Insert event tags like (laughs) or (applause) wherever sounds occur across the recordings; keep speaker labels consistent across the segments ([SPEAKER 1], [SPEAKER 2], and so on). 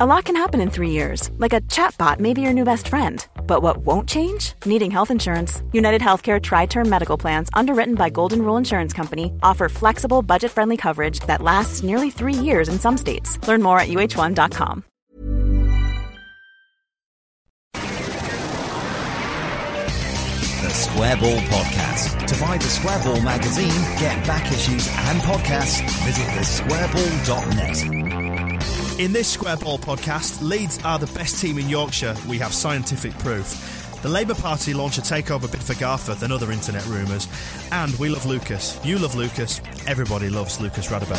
[SPEAKER 1] A lot can happen in three years, like a chatbot may be your new best friend. But what won't change? Needing health insurance. United Healthcare Tri Term Medical Plans, underwritten by Golden Rule Insurance Company, offer flexible, budget friendly coverage that lasts nearly three years in some states. Learn more at uh1.com.
[SPEAKER 2] The Square Ball Podcast. To buy the Square Ball magazine, get back issues and podcasts, visit thesquareball.net.
[SPEAKER 3] In this Square Ball podcast, Leeds are the best team in Yorkshire. We have scientific proof. The Labour Party launch a takeover bid for Garforth and other internet rumours. And we love Lucas. You love Lucas. Everybody loves Lucas Radebe.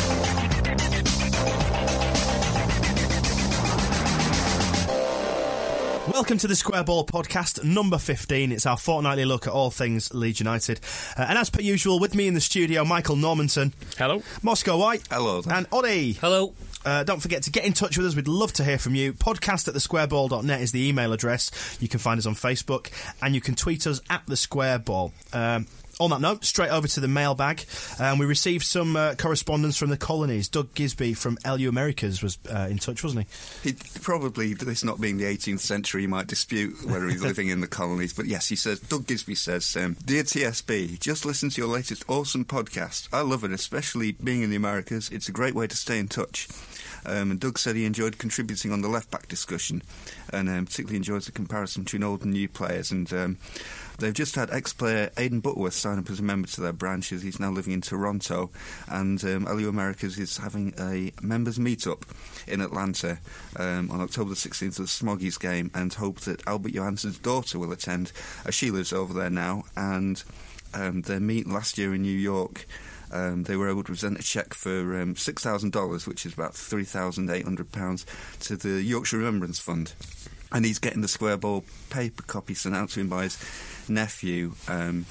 [SPEAKER 3] Welcome to the Square Ball podcast, number 15. It's our fortnightly look at all things Leeds United. Uh, and as per usual, with me in the studio, Michael Normanton.
[SPEAKER 4] Hello.
[SPEAKER 3] Moscow White.
[SPEAKER 5] Hello.
[SPEAKER 3] And Oddy.
[SPEAKER 4] Hello.
[SPEAKER 3] Uh, don't forget to get in touch with us. We'd love to hear from you. Podcast at thesquareball.net is the email address. You can find us on Facebook and you can tweet us at the Square Ball. Um, on that note, straight over to the mailbag. Um, we received some uh, correspondence from the colonies. Doug Gisby from LU Americas was uh, in touch, wasn't he?
[SPEAKER 5] Probably, this not being the 18th century, he might dispute whether he's living in the colonies. But yes, he says, Doug Gisby says, um, Dear TSB, just listen to your latest awesome podcast. I love it, especially being in the Americas. It's a great way to stay in touch. Um, Doug said he enjoyed contributing on the left back discussion and um, particularly enjoys the comparison between old and new players. And um, they've just had ex player Aidan Butterworth sign up as a member to their branches. He's now living in Toronto. And um, LU Americas is having a members meetup in Atlanta um, on October the 16th of the Smoggies game and hope that Albert Johanneson's daughter will attend as she lives over there now. And um, their meet last year in New York um, they were able to present a cheque for um, $6,000, which is about £3,800, to the Yorkshire Remembrance Fund. And he's getting the square ball paper copy sent out to him by his nephew, um,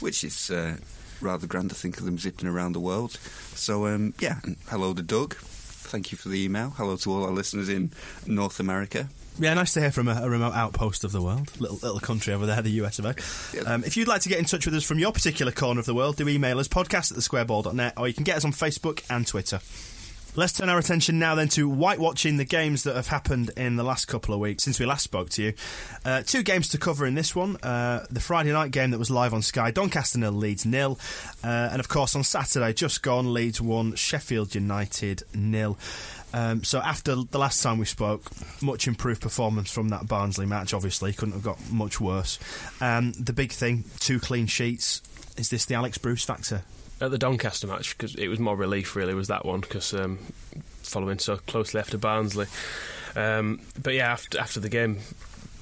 [SPEAKER 5] which is uh, rather grand to think of them zipping around the world. So, um, yeah, hello to Doug. Thank you for the email. Hello to all our listeners in North America.
[SPEAKER 3] Yeah, nice to hear from a, a, remote outpost of the world, little little country over there, the US of A. Um, if you'd like to get in touch with us from your particular corner of the world, do email us podcast at thesquareball.net or you can get us on Facebook and Twitter. Let's turn our attention now then to white watching the games that have happened in the last couple of weeks since we last spoke to you. Uh, two games to cover in this one. Uh, the Friday night game that was live on Sky, Doncaster nil, Leeds nil, uh, and of course on Saturday just gone, Leeds won, Sheffield United nil. Um, so after the last time we spoke, much improved performance from that Barnsley match. Obviously, couldn't have got much worse. Um, the big thing, two clean sheets. Is this the Alex Bruce factor?
[SPEAKER 4] At the Doncaster match, because it was more relief, really, was that one, because um, following so closely after Barnsley. Um, but yeah, after after the game,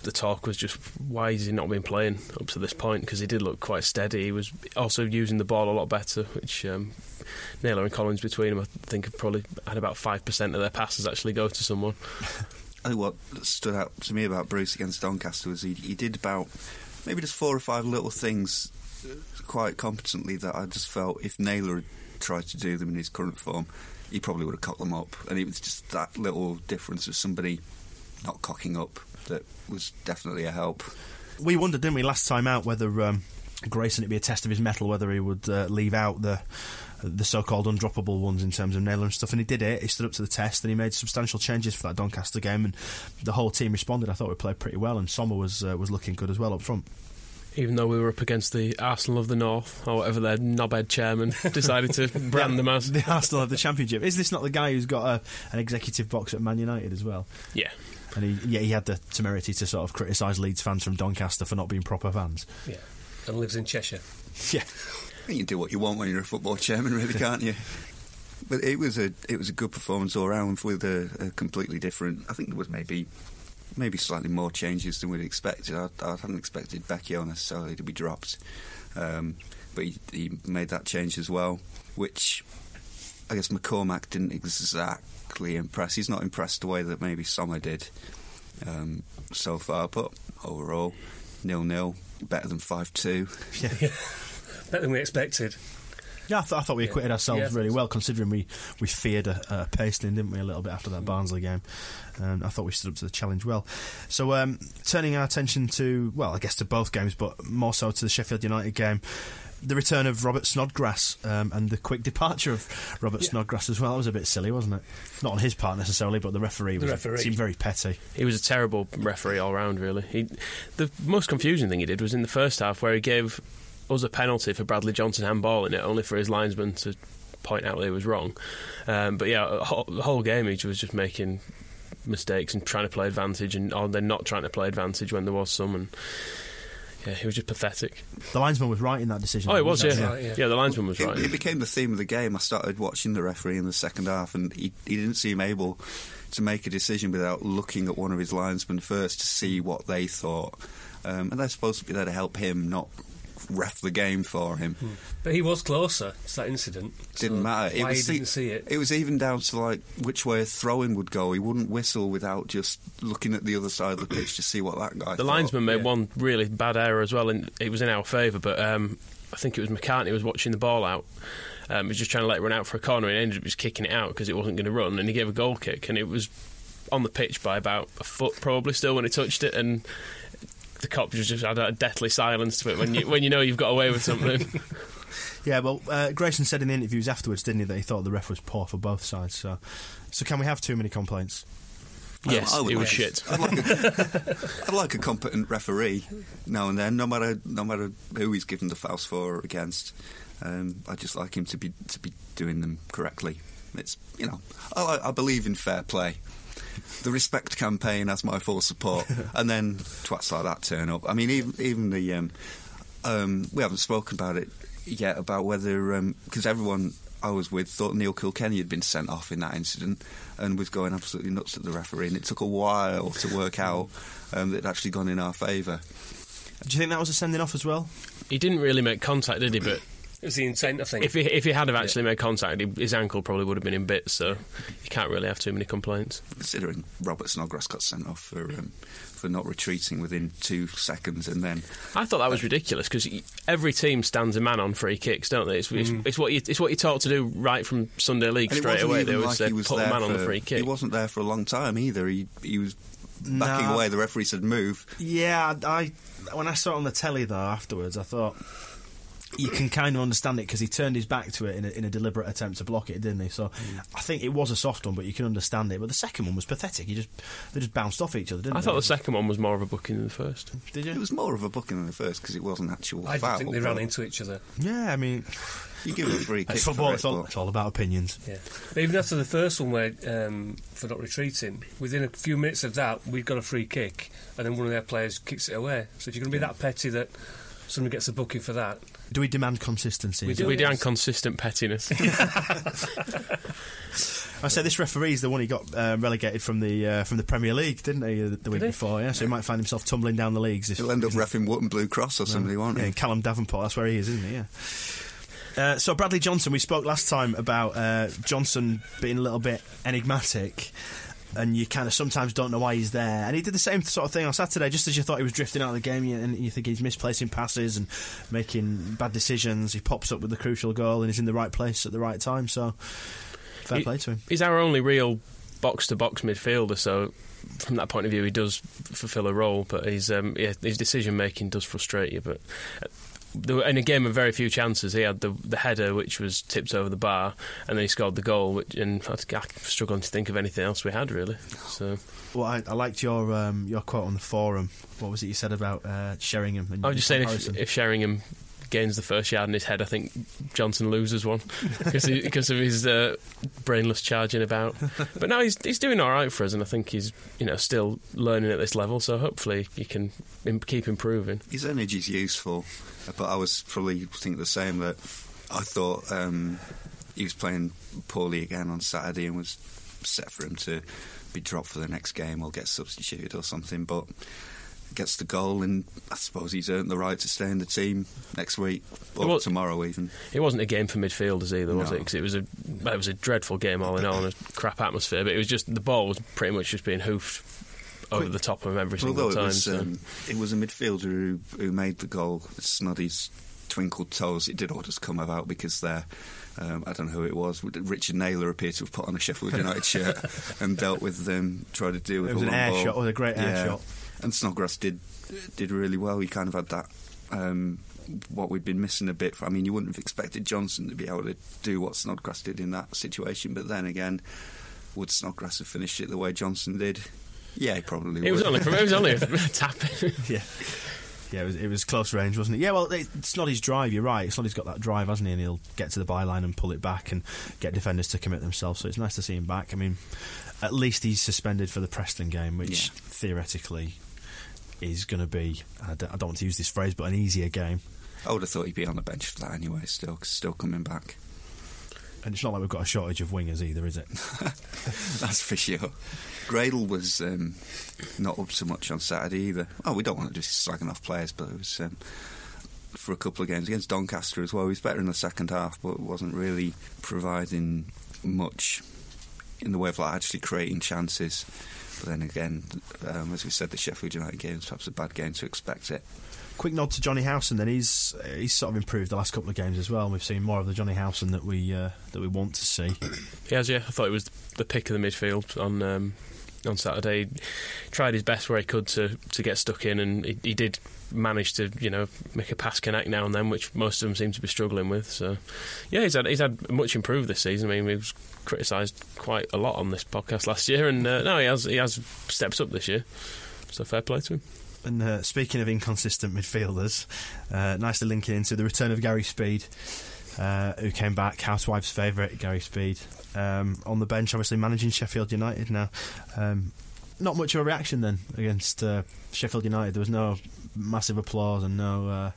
[SPEAKER 4] the talk was just why has he not been playing up to this point? Because he did look quite steady. He was also using the ball a lot better, which um, Naylor and Collins between them, I think, have probably had about five percent of their passes actually go to someone. (laughs)
[SPEAKER 5] I think what stood out to me about Bruce against Doncaster was he, he did about maybe just four or five little things quite competently that I just felt if Naylor had tried to do them in his current form, he probably would have cocked them up. And it was just that little difference of somebody not cocking up that was definitely a help.
[SPEAKER 3] We wondered, didn't we, last time out whether um, Grayson it'd be a test of his mettle, whether he would uh, leave out the the so-called undroppable ones in terms of Naylor and stuff, and he did it. He stood up to the test, and he made substantial changes for that Doncaster game, and the whole team responded. I thought we played pretty well, and Somma was uh, was looking good as well up front.
[SPEAKER 4] Even though we were up against the Arsenal of the North, or whatever their knobhead chairman (laughs) decided to brand them as.
[SPEAKER 3] The Arsenal of the Championship. Is this not the guy who's got a, an executive box at Man United as well?
[SPEAKER 4] Yeah.
[SPEAKER 3] And he, yeah, he had the temerity to sort of criticise Leeds fans from Doncaster for not being proper fans.
[SPEAKER 6] Yeah, and lives in Cheshire. (laughs)
[SPEAKER 3] Yeah, I think
[SPEAKER 5] you can do what you want when you're a football chairman, really, (laughs) can't you? But it was a it was a good performance all round with a, a completely different. I think there was maybe maybe slightly more changes than we'd expected. I, I hadn't expected Becchio necessarily to be dropped, um, but he, he, made that change as well, which I guess McCormack didn't exactly impress. He's not impressed the way that maybe Somma did um, so far, but overall, nil nil, better than five two.
[SPEAKER 6] Better than we expected.
[SPEAKER 3] Yeah, I, th- I thought we acquitted ourselves
[SPEAKER 6] Yeah.
[SPEAKER 3] really well, considering we, we feared a, a pasting, didn't we, a little bit after that Barnsley game. Um, I thought we stood up to the challenge well. So, um, turning our attention to, well, I guess to both games, but more so to the Sheffield United game. The return of Robert Snodgrass um, and the quick departure of Robert Snodgrass as well. That was a bit silly, wasn't it? Not on his part necessarily, but the referee,
[SPEAKER 6] The referee.
[SPEAKER 3] seemed very petty.
[SPEAKER 4] He was a terrible referee all round, really. He, the most confusing thing he did was in the first half where he gave us a penalty for Bradley Johnson handballing it, only for his linesman to point out that he was wrong. Um, but yeah, whole- the whole game he was just making mistakes and trying to play advantage, and or then not trying to play advantage when there was some. And yeah, he was just pathetic.
[SPEAKER 3] The linesman was right in that decision.
[SPEAKER 4] Oh, it was, yeah.
[SPEAKER 3] wasn't
[SPEAKER 6] right,
[SPEAKER 4] yeah.
[SPEAKER 6] yeah.
[SPEAKER 4] the linesman was
[SPEAKER 5] It,
[SPEAKER 4] right.
[SPEAKER 5] it became the theme of the game. I started watching the referee in the second half, and he, he didn't seem able to make a decision without looking at one of his linesmen first to see what they thought. Um, and they're supposed to be there to help him, not ref the game for him.
[SPEAKER 6] But he was closer to that incident.
[SPEAKER 5] Didn't
[SPEAKER 6] so
[SPEAKER 5] matter.
[SPEAKER 6] Why
[SPEAKER 5] was
[SPEAKER 6] he didn't see it?
[SPEAKER 5] It was even down to like which way a throw-in would go. He wouldn't whistle without just looking at the other side of the pitch to see what that guy.
[SPEAKER 4] The
[SPEAKER 5] thought.
[SPEAKER 4] linesman made
[SPEAKER 6] yeah.
[SPEAKER 4] one really bad error as well, and it was in our favour. But um, I think it was McCartney who was watching the ball out. Um, he was just trying to let it run out for a corner, and ended up just kicking it out because it wasn't going to run, and he gave a goal kick, and it was on the pitch by about a foot probably still when he touched it, and the cop just just had a deathly silence to it when you when you know you've got away with something. (laughs)
[SPEAKER 3] Yeah, well, uh, Grayson said in the interviews afterwards, didn't he, that he thought the ref was poor for both sides. So, so can we have too many complaints?
[SPEAKER 4] Yes,
[SPEAKER 5] I would
[SPEAKER 4] it was
[SPEAKER 5] like-
[SPEAKER 4] shit.
[SPEAKER 5] I'd like, a, (laughs) I'd like a competent referee now and then, no matter no matter who he's given the fouls for or against. Um, I just like him to be to be doing them correctly. It's you know I, I believe in fair play. The respect campaign has my full support, (laughs) and then twats like that turn up. I mean, even even the um, um, we haven't spoken about it yet about whether because everyone I was with thought Neil Kilkenny had been sent off in that incident and was going absolutely nuts at the referee, and it took a while to work out um, that it had actually gone in our favour.
[SPEAKER 3] Do you think that was a sending off as well?
[SPEAKER 4] He didn't really make contact, did he? But
[SPEAKER 6] It was the intent, I think.
[SPEAKER 4] if he if he had have actually made contact, he, his ankle probably would have been in bits. So you can't really have too many complaints.
[SPEAKER 5] Considering Robert Snodgrass got sent off for um, for not retreating within two seconds, and then
[SPEAKER 4] I thought that was ridiculous because every team stands a man on free kicks, don't they? It's, it's, it's what you it's what you're taught to do right from Sunday League
[SPEAKER 5] and
[SPEAKER 4] straight away. They would
[SPEAKER 5] like
[SPEAKER 4] say
[SPEAKER 5] he was
[SPEAKER 4] put a
[SPEAKER 5] there
[SPEAKER 4] man on the free kick.
[SPEAKER 5] He wasn't there for a long time either. He he was backing
[SPEAKER 3] Nah.
[SPEAKER 5] away. The referee said move.
[SPEAKER 3] Yeah, I when I saw it on the telly though afterwards, I thought you can kind of understand it because he turned his back to it in a, in a deliberate attempt to block it, didn't he? So I think it was a soft one, but you can understand it. But the second one was pathetic. He just they just bounced off each other, didn't they?
[SPEAKER 4] I
[SPEAKER 3] they?
[SPEAKER 4] thought the second one was more of a booking than the first.
[SPEAKER 3] Did
[SPEAKER 5] It was more of a booking than the first because it wasn't actual
[SPEAKER 6] I
[SPEAKER 5] foul.
[SPEAKER 6] didn't think they ran into each other.
[SPEAKER 3] Yeah, I mean, (sighs)
[SPEAKER 5] You give a free kick
[SPEAKER 3] it's
[SPEAKER 5] for
[SPEAKER 3] football.
[SPEAKER 5] it,
[SPEAKER 3] It's all, it's all about opinions.
[SPEAKER 6] Yeah. But even after the first one, where um, for not retreating, within a few minutes of that, we'd got a free kick, and then one of their players kicks it away. So if you're going to be that petty that someone gets a booking for that,
[SPEAKER 3] Do we demand consistency?
[SPEAKER 6] We do.
[SPEAKER 4] We demand consistent pettiness. (laughs) (laughs)
[SPEAKER 3] I said this referee's the one he got uh, relegated from the uh, from the Premier League, didn't he, the, the week
[SPEAKER 6] he?
[SPEAKER 3] before? Yeah, so he might find himself tumbling down the leagues. If,
[SPEAKER 5] He'll end up refing Wootton Blue Cross or something, won't
[SPEAKER 3] Yeah,
[SPEAKER 5] he?
[SPEAKER 3] in Callum Davenport, that's where he is, isn't he? Yeah. Uh, so Bradley Johnson, we spoke last time about uh, Johnson being a little bit enigmatic, and you kind of sometimes don't know why he's there. And he did the same sort of thing on Saturday, just as you thought he was drifting out of the game, and you think he's misplacing passes and making bad decisions. He pops up with the crucial goal and is in the right place at the right time. So fair
[SPEAKER 4] He-
[SPEAKER 3] play to him.
[SPEAKER 4] He's our only real box to box midfielder, so from that point of view, he does fulfil a role. But his um, yeah, his decision making does frustrate you. But in a game of very few chances, he had the the header which was tipped over the bar, and then he scored the goal. Which, and I'm struggling to think of anything else we had really. So
[SPEAKER 3] Well, I, I liked your um, your quote on the forum. What was it you said about uh, Sheringham? And
[SPEAKER 4] I was just saying, if, if Sheringham gains the first yard in his head, I think Johnson loses one (laughs) because of his uh, brainless charging about. But now he's he's doing all right for us, and I think he's you know still learning at this level. So hopefully he can Im- keep improving.
[SPEAKER 5] His energy is useful, but I was probably thinking the same that I thought um, he was playing poorly again on Saturday and was set for him to be dropped for the next game or get substituted or something. But gets the goal, and I suppose he's earned the right to stay in the team next week or
[SPEAKER 4] Well-
[SPEAKER 5] tomorrow even.
[SPEAKER 4] It wasn't a game for midfielders either, was
[SPEAKER 5] No.
[SPEAKER 4] it? Because it was a it was a dreadful game all in all, and a crap atmosphere. But it was just the ball was pretty much just being hoofed over the top of him every single
[SPEAKER 5] Although it
[SPEAKER 4] time.
[SPEAKER 5] was,
[SPEAKER 4] so.
[SPEAKER 5] um, it was a midfielder who, who made the goal. Snoddy's twinkled toes. It did all just come about because there, um, I don't know who it was. Richard Naylor appeared to have put on a Sheffield United (laughs) shirt and dealt with them, tried to deal with
[SPEAKER 3] It was
[SPEAKER 5] a
[SPEAKER 3] an air
[SPEAKER 5] ball.
[SPEAKER 3] shot, it was a great air
[SPEAKER 5] Yeah.
[SPEAKER 3] shot.
[SPEAKER 5] And Snodgrass did did really well. He kind of had that. Um, what we'd been missing a bit. I mean, you wouldn't have expected Johnson to be able to do what Snodgrass did in that situation. But then again, would Snodgrass have finished it the way Johnson did? Yeah, he probably
[SPEAKER 4] it was
[SPEAKER 5] would.
[SPEAKER 4] only it was only a (laughs) tap. (laughs)
[SPEAKER 3] Yeah. Yeah, it was, it was close range, wasn't it? Yeah, well, it, it's not his drive, you're right. It's not he's got that drive, hasn't he? And he'll get to the byline and pull it back and get defenders to commit themselves. So it's nice to see him back. I mean, at least he's suspended for the Preston game, which
[SPEAKER 5] Yeah.
[SPEAKER 3] theoretically is going to be, I don't, I don't want to use this phrase, but an easier game.
[SPEAKER 5] I would have thought he'd be on the bench for that anyway. Still, still coming back.
[SPEAKER 3] And it's not like we've got a shortage of wingers either, is it? (laughs)
[SPEAKER 5] That's for sure. Gradel was um, not up so much on Saturday either. Oh, we don't want to just slagging off players, but it was um, for a couple of games against Doncaster as well. He was better in the second half, but wasn't really providing much in the way of like actually creating chances. But then again, um, as we said, the Sheffield United game is perhaps a bad game to expect it.
[SPEAKER 3] Quick nod to Jonny Howson. Then he's uh, he's sort of improved the last couple of games as well. And we've seen more of the Jonny Howson that we uh, that we want to see.
[SPEAKER 4] He has, yeah. I thought it was the pick of the midfield on um, on Saturday. He tried his best where he could to, to get stuck in, and he, he did manage to you know make a pass connect now and then, which most of them seem to be struggling with. So yeah, he's had he's had much improved this season. I mean, we was criticised quite a lot on this podcast last year, and uh, no, he has he has steps up this year. So fair play to him.
[SPEAKER 3] And uh, speaking of inconsistent midfielders, uh, nicely linking into the return of Gary Speed, uh, who came back, Housewife's favourite, Gary Speed, um, on the bench, obviously managing Sheffield United now. Um, not much of a reaction then against uh, Sheffield United. There was no massive applause and no uh,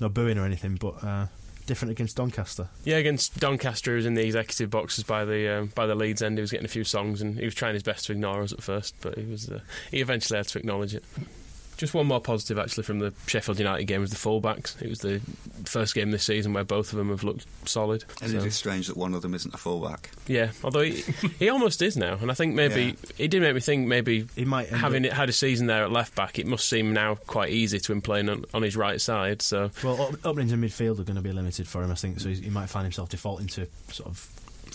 [SPEAKER 3] no booing or anything, but uh, different against Doncaster.
[SPEAKER 4] Yeah, against Doncaster, he was in the executive boxes by the um, by the Leeds end. He was getting a few songs, and he was trying his best to ignore us at first, but he was uh, he eventually had to acknowledge it. Just one more positive actually from the Sheffield United game was the fullbacks. It was the first game this season where both of them have looked solid.
[SPEAKER 5] And
[SPEAKER 4] So-
[SPEAKER 5] it is strange that one of them isn't a fullback.
[SPEAKER 4] yeah, although he, (laughs) he almost is now, and I think maybe
[SPEAKER 5] Yeah.
[SPEAKER 4] it did make me think maybe
[SPEAKER 3] He might end
[SPEAKER 4] having
[SPEAKER 3] up-
[SPEAKER 4] it, had a season there at left back, it must seem now quite easy to him playing on, on his right side. So
[SPEAKER 3] Well, op- openings in midfield are going to be limited for him, I think. So he might find himself defaulting to sort of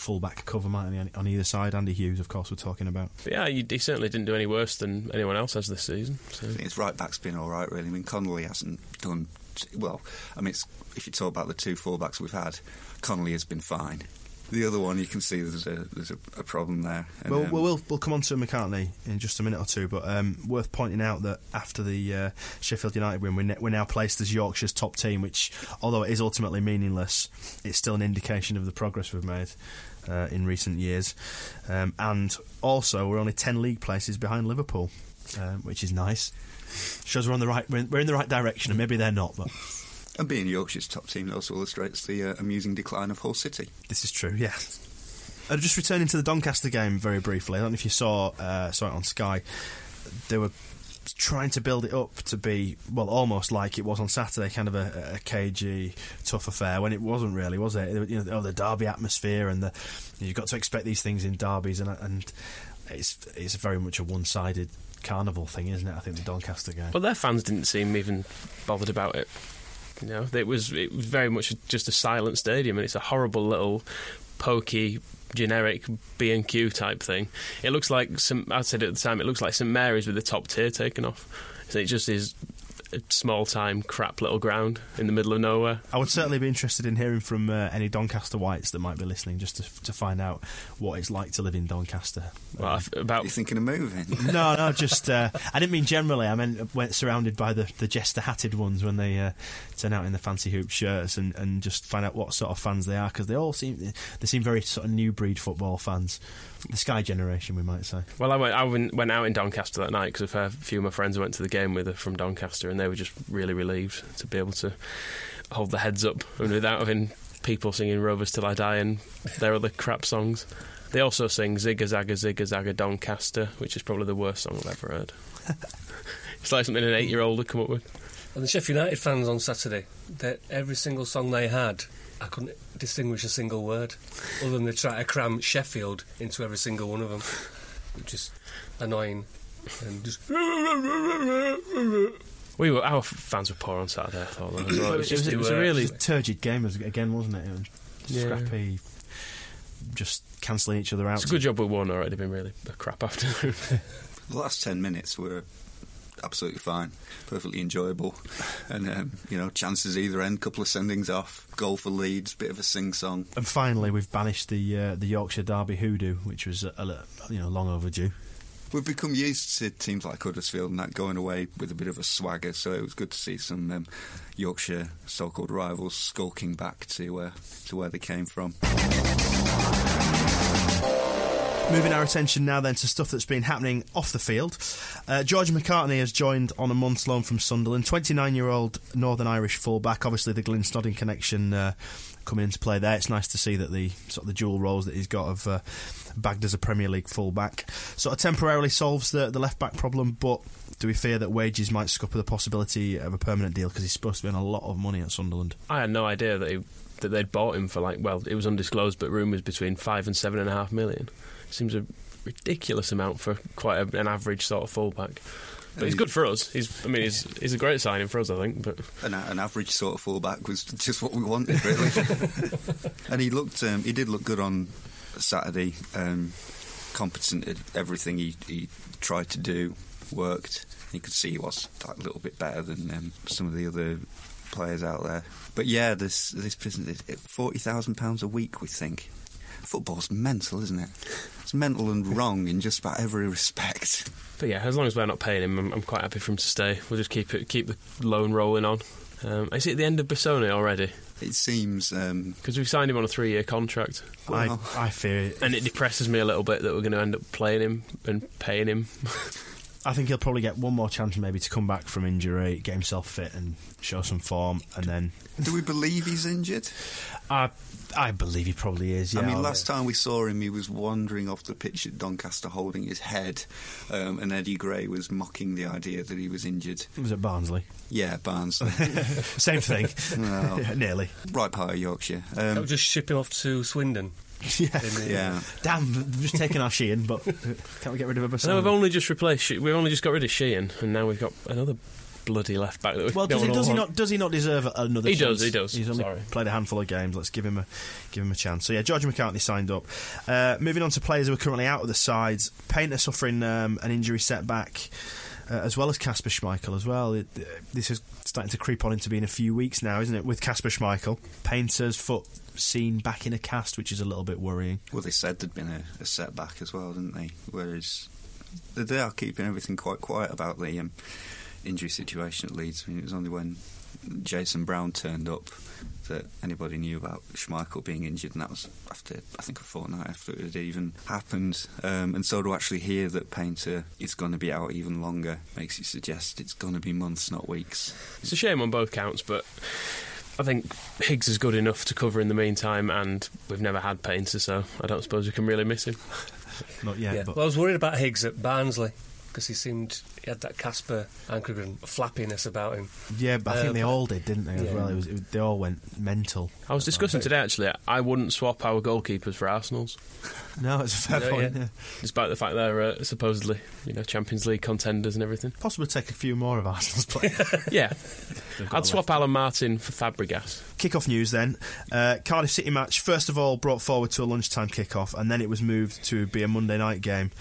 [SPEAKER 3] full-back cover, might on- on either side. Andy Hughes, of course, we're talking about.
[SPEAKER 4] but yeah, he, he certainly didn't do any worse than anyone else has this season. So.
[SPEAKER 5] I think his right back's been all right, really. I mean, Connolly hasn't done well. I mean, it's, if you talk about the two fullbacks we've had, Connolly has been fine. The other one, you can see there's a there's a, a problem there. And,
[SPEAKER 3] Well,
[SPEAKER 5] um,
[SPEAKER 3] we'll, we'll we'll come on to McCartney in just a minute or two, but um, worth pointing out that after the uh, Sheffield United win, we're, ne- we're now placed as Yorkshire's top team, which, although it is ultimately meaningless, it's still an indication of the progress we've made uh, in recent years. Um, and also, we're only ten league places behind Liverpool, um, which is nice. Shows we're on the right we're in, we're in the right direction, and maybe they're not, but
[SPEAKER 5] and being Yorkshire's top team also illustrates the uh, amusing decline of Hull City.
[SPEAKER 3] This is true, yeah. Uh, just returning to the Doncaster game very briefly. I don't know if you saw uh, saw it on Sky. They were trying to build it up to be well, almost like it was on Saturday, kind of a, a cagey, tough affair. When it wasn't really, was it? You know, oh, the derby atmosphere, and the you've got to expect these things in derbies, and and it's it's very much a one sided carnival thing, isn't it? I think the Doncaster game.
[SPEAKER 4] Well, their fans didn't seem even bothered about it. You know, it was it was very much just a silent stadium, and it's a horrible little pokey, generic B and Q type thing. It looks like some. I said at the time, it looks like St Mary's with the top tier taken off. So it just is a small time crap little ground in the middle of nowhere.
[SPEAKER 3] I would certainly be interested in hearing from uh, any Doncaster whites that might be listening, just to, to find out what it's like to live in Doncaster.
[SPEAKER 4] Well,
[SPEAKER 3] Um,
[SPEAKER 4] about
[SPEAKER 5] You're thinking of moving? (laughs)
[SPEAKER 3] no, no, (laughs) just uh, I didn't mean generally. I meant when surrounded by the, the jester hatted ones when they uh, turn out in the fancy hoop shirts and, and just find out what sort of fans they are because they all seem they seem very sort of new breed football fans, the Sky generation, we might say.
[SPEAKER 4] Well, I went. I went, went out in Doncaster that night because a few of my friends went to the game with her from Doncaster, and they were just really relieved to be able to hold their heads up and without having people singing "Rovers Till I Die" and their other crap songs. They also sing "Zigga Zagga Zigga Zagga Doncaster," which is probably the worst song I've ever heard. (laughs) It's like something an eight-year-old would come up with.
[SPEAKER 6] And the Sheffield United fans on Saturday, that every single song they had, I couldn't distinguish a single word, other than they try to cram Sheffield into every single one of them, which is annoying. And just
[SPEAKER 4] We were our fans were poor on Saturday. I thought. Though, as well. It was,
[SPEAKER 3] It was,
[SPEAKER 4] just,
[SPEAKER 3] it was
[SPEAKER 4] a
[SPEAKER 3] a
[SPEAKER 4] really
[SPEAKER 3] really turgid game again, wasn't it? It was
[SPEAKER 4] Yeah.
[SPEAKER 3] Scrappy, just cancelling each other out.
[SPEAKER 4] It's a good job we won. Already have been really a crap afternoon.
[SPEAKER 5] The last 10 minutes were absolutely fine, perfectly enjoyable. And, um, you know, chances either end, couple of sendings off, goal for Leeds, bit of a sing song.
[SPEAKER 3] And finally, we've banished the uh, the Yorkshire Derby hoodoo, which was a, a, you know long overdue.
[SPEAKER 5] We've become used to teams like Huddersfield and that going away with a bit of a swagger, so it was good to see some um, Yorkshire so-called rivals skulking back to uh, to where they came from.
[SPEAKER 3] Moving our attention now then to stuff that's been happening off the field. Uh, George McCartney has joined on a month's loan from Sunderland. 29 year old Northern Irish fullback. Obviously, the Glynn Snodin connection uh, coming into play there. It's nice to see that the sort of the dual roles that he's got have uh, bagged as a Premier League fullback sort of temporarily solves the, the left back problem, but. Do we fear that wages might scupper the possibility of a permanent deal because he's supposed to be on a lot of money at Sunderland?
[SPEAKER 4] I had no idea that he, that they'd bought him for like well, it was undisclosed, but rumours between five and seven and a half million. Seems a ridiculous amount for quite a, an average sort of fullback. But he's good for us. He's, I mean, he's, he's a great signing for us, I think. But
[SPEAKER 5] An, an average sort of fullback was just what we wanted, really. (laughs) and he looked, um, he did look good on Saturday. Um, competent at everything he, he tried to do, worked. You could see he was like, a little bit better than um, some of the other players out there. But yeah, this this business, forty thousand pounds a week, we think. Football's mental, isn't it? It's mental and wrong in just about every respect.
[SPEAKER 4] but yeah, as long as we're not paying him, I'm, I'm quite happy for him to stay. We'll just keep it keep the loan rolling on. Um, is it at the end of Bessone already?
[SPEAKER 5] It seems um,
[SPEAKER 4] Because we've signed him on a three-year contract,
[SPEAKER 5] Well-
[SPEAKER 3] I, I fear it.
[SPEAKER 4] and it depresses me a little bit that we're going to end up playing him and paying him. (laughs)
[SPEAKER 3] I think he'll probably get one more chance, maybe, to come back from injury, get himself fit, and show some form, and then
[SPEAKER 5] Do we believe he's injured?
[SPEAKER 3] I, I believe he probably is. Yeah,
[SPEAKER 5] I mean, last time we saw him, he was wandering off the pitch at Doncaster holding his head, um, and Eddie Gray was mocking the idea that he was injured.
[SPEAKER 3] it was at Barnsley.
[SPEAKER 5] Yeah, Barnsley. (laughs)
[SPEAKER 3] Same thing,
[SPEAKER 5] Well,
[SPEAKER 3] Yeah, (laughs) nearly.
[SPEAKER 5] right part of Yorkshire.
[SPEAKER 6] I'll
[SPEAKER 5] Um,
[SPEAKER 6] just ship him off to Swindon. (laughs)
[SPEAKER 3] Yeah.
[SPEAKER 5] Yeah.
[SPEAKER 3] Damn, we've just taken our Sheehan, but can't we get rid of a
[SPEAKER 4] No, we've only just replaced. She- we've only just got rid of Sheehan, and now we've got another bloody left back that we
[SPEAKER 3] Well, does he, does he not? Does he not deserve another?
[SPEAKER 4] He
[SPEAKER 3] chance?
[SPEAKER 4] does, he does.
[SPEAKER 3] He's only
[SPEAKER 4] Sorry.
[SPEAKER 3] played a handful of games. Let's give him a give him a chance. So yeah, George McCartney signed up. Uh, moving on to players who are currently out of the sides. Painter suffering um, an injury setback, uh, as well as Kasper Schmeichel as well. It, uh, this is starting to creep on into being a few weeks now, isn't it? With Kasper Schmeichel, Painter's foot seen back in a cast, which is a little bit worrying.
[SPEAKER 5] Well, they said there'd been a, a setback as well, didn't they? Whereas they- they are keeping everything quite quiet about the um, injury situation at Leeds. I mean, it was only when Jason Brown turned up that anybody knew about Schmeichel being injured, and that was after I think a fortnight after it had even happened. Um, and so to actually hear that Painter is going to be out even longer makes you suggest it's going to be months, not weeks.
[SPEAKER 4] It's a shame on both counts, but I think Higgs is good enough to cover in the meantime, and we've never had Painter, so I don't suppose we can really miss him.
[SPEAKER 3] Not yet,
[SPEAKER 6] Yeah.
[SPEAKER 3] but
[SPEAKER 6] Well, I was worried about Higgs at Barnsley because he seemed he had that Casper Ankergren flappiness about him.
[SPEAKER 3] yeah, but I think
[SPEAKER 6] Uh,
[SPEAKER 3] they all did, didn't they? As
[SPEAKER 6] Yeah.
[SPEAKER 3] well, it was, it, they all went mental.
[SPEAKER 4] I was discussing today actually. I wouldn't swap our goalkeepers for Arsenal's, (laughs)
[SPEAKER 3] No, it's a fair
[SPEAKER 6] Yeah,
[SPEAKER 3] point.
[SPEAKER 6] yeah.
[SPEAKER 3] yeah.
[SPEAKER 4] despite the fact they're uh, supposedly you know Champions League contenders and everything.
[SPEAKER 3] Possibly take a few more of Arsenal's (laughs) players. (laughs)
[SPEAKER 4] Yeah, I'd
[SPEAKER 3] a
[SPEAKER 4] swap Alan Martin for Fabregas.
[SPEAKER 3] Kick-off news then. Uh, Cardiff City match, first of all, brought forward to a lunchtime kick-off, and then it was moved to be a Monday night game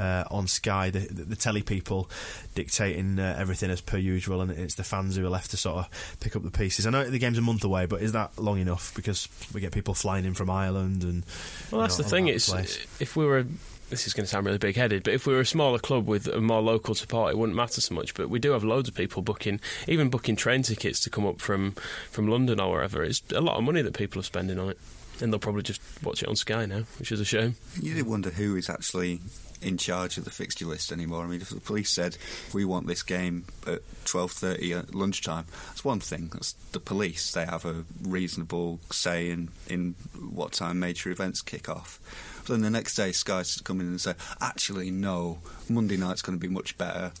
[SPEAKER 3] uh, on Sky. The, the, the telly people dictating uh, everything as per usual, and it's the fans who are left to sort of pick up the pieces. I know the game's a month away, but is that long enough? Because we get people flying in from Ireland and.
[SPEAKER 4] Well, that's
[SPEAKER 3] you
[SPEAKER 4] the thing.
[SPEAKER 3] all
[SPEAKER 4] It's
[SPEAKER 3] place.
[SPEAKER 4] if we were. This is going to sound really big-headed, but if we were a smaller club with a more local support, it wouldn't matter so much. But we do have loads of people booking, even booking train tickets to come up from from London or wherever. It's a lot of money that people are spending on it, and they'll probably just watch it on Sky now, which is a shame.
[SPEAKER 5] You did wonder who is actually in charge of the fixture list anymore. I mean, if the police said we want this game at twelve thirty at lunchtime, that's one thing. That's the police. They have a reasonable say in in what time major events kick off. But then the next day, Sky's come in and say, actually, no, Monday night's going to be much better.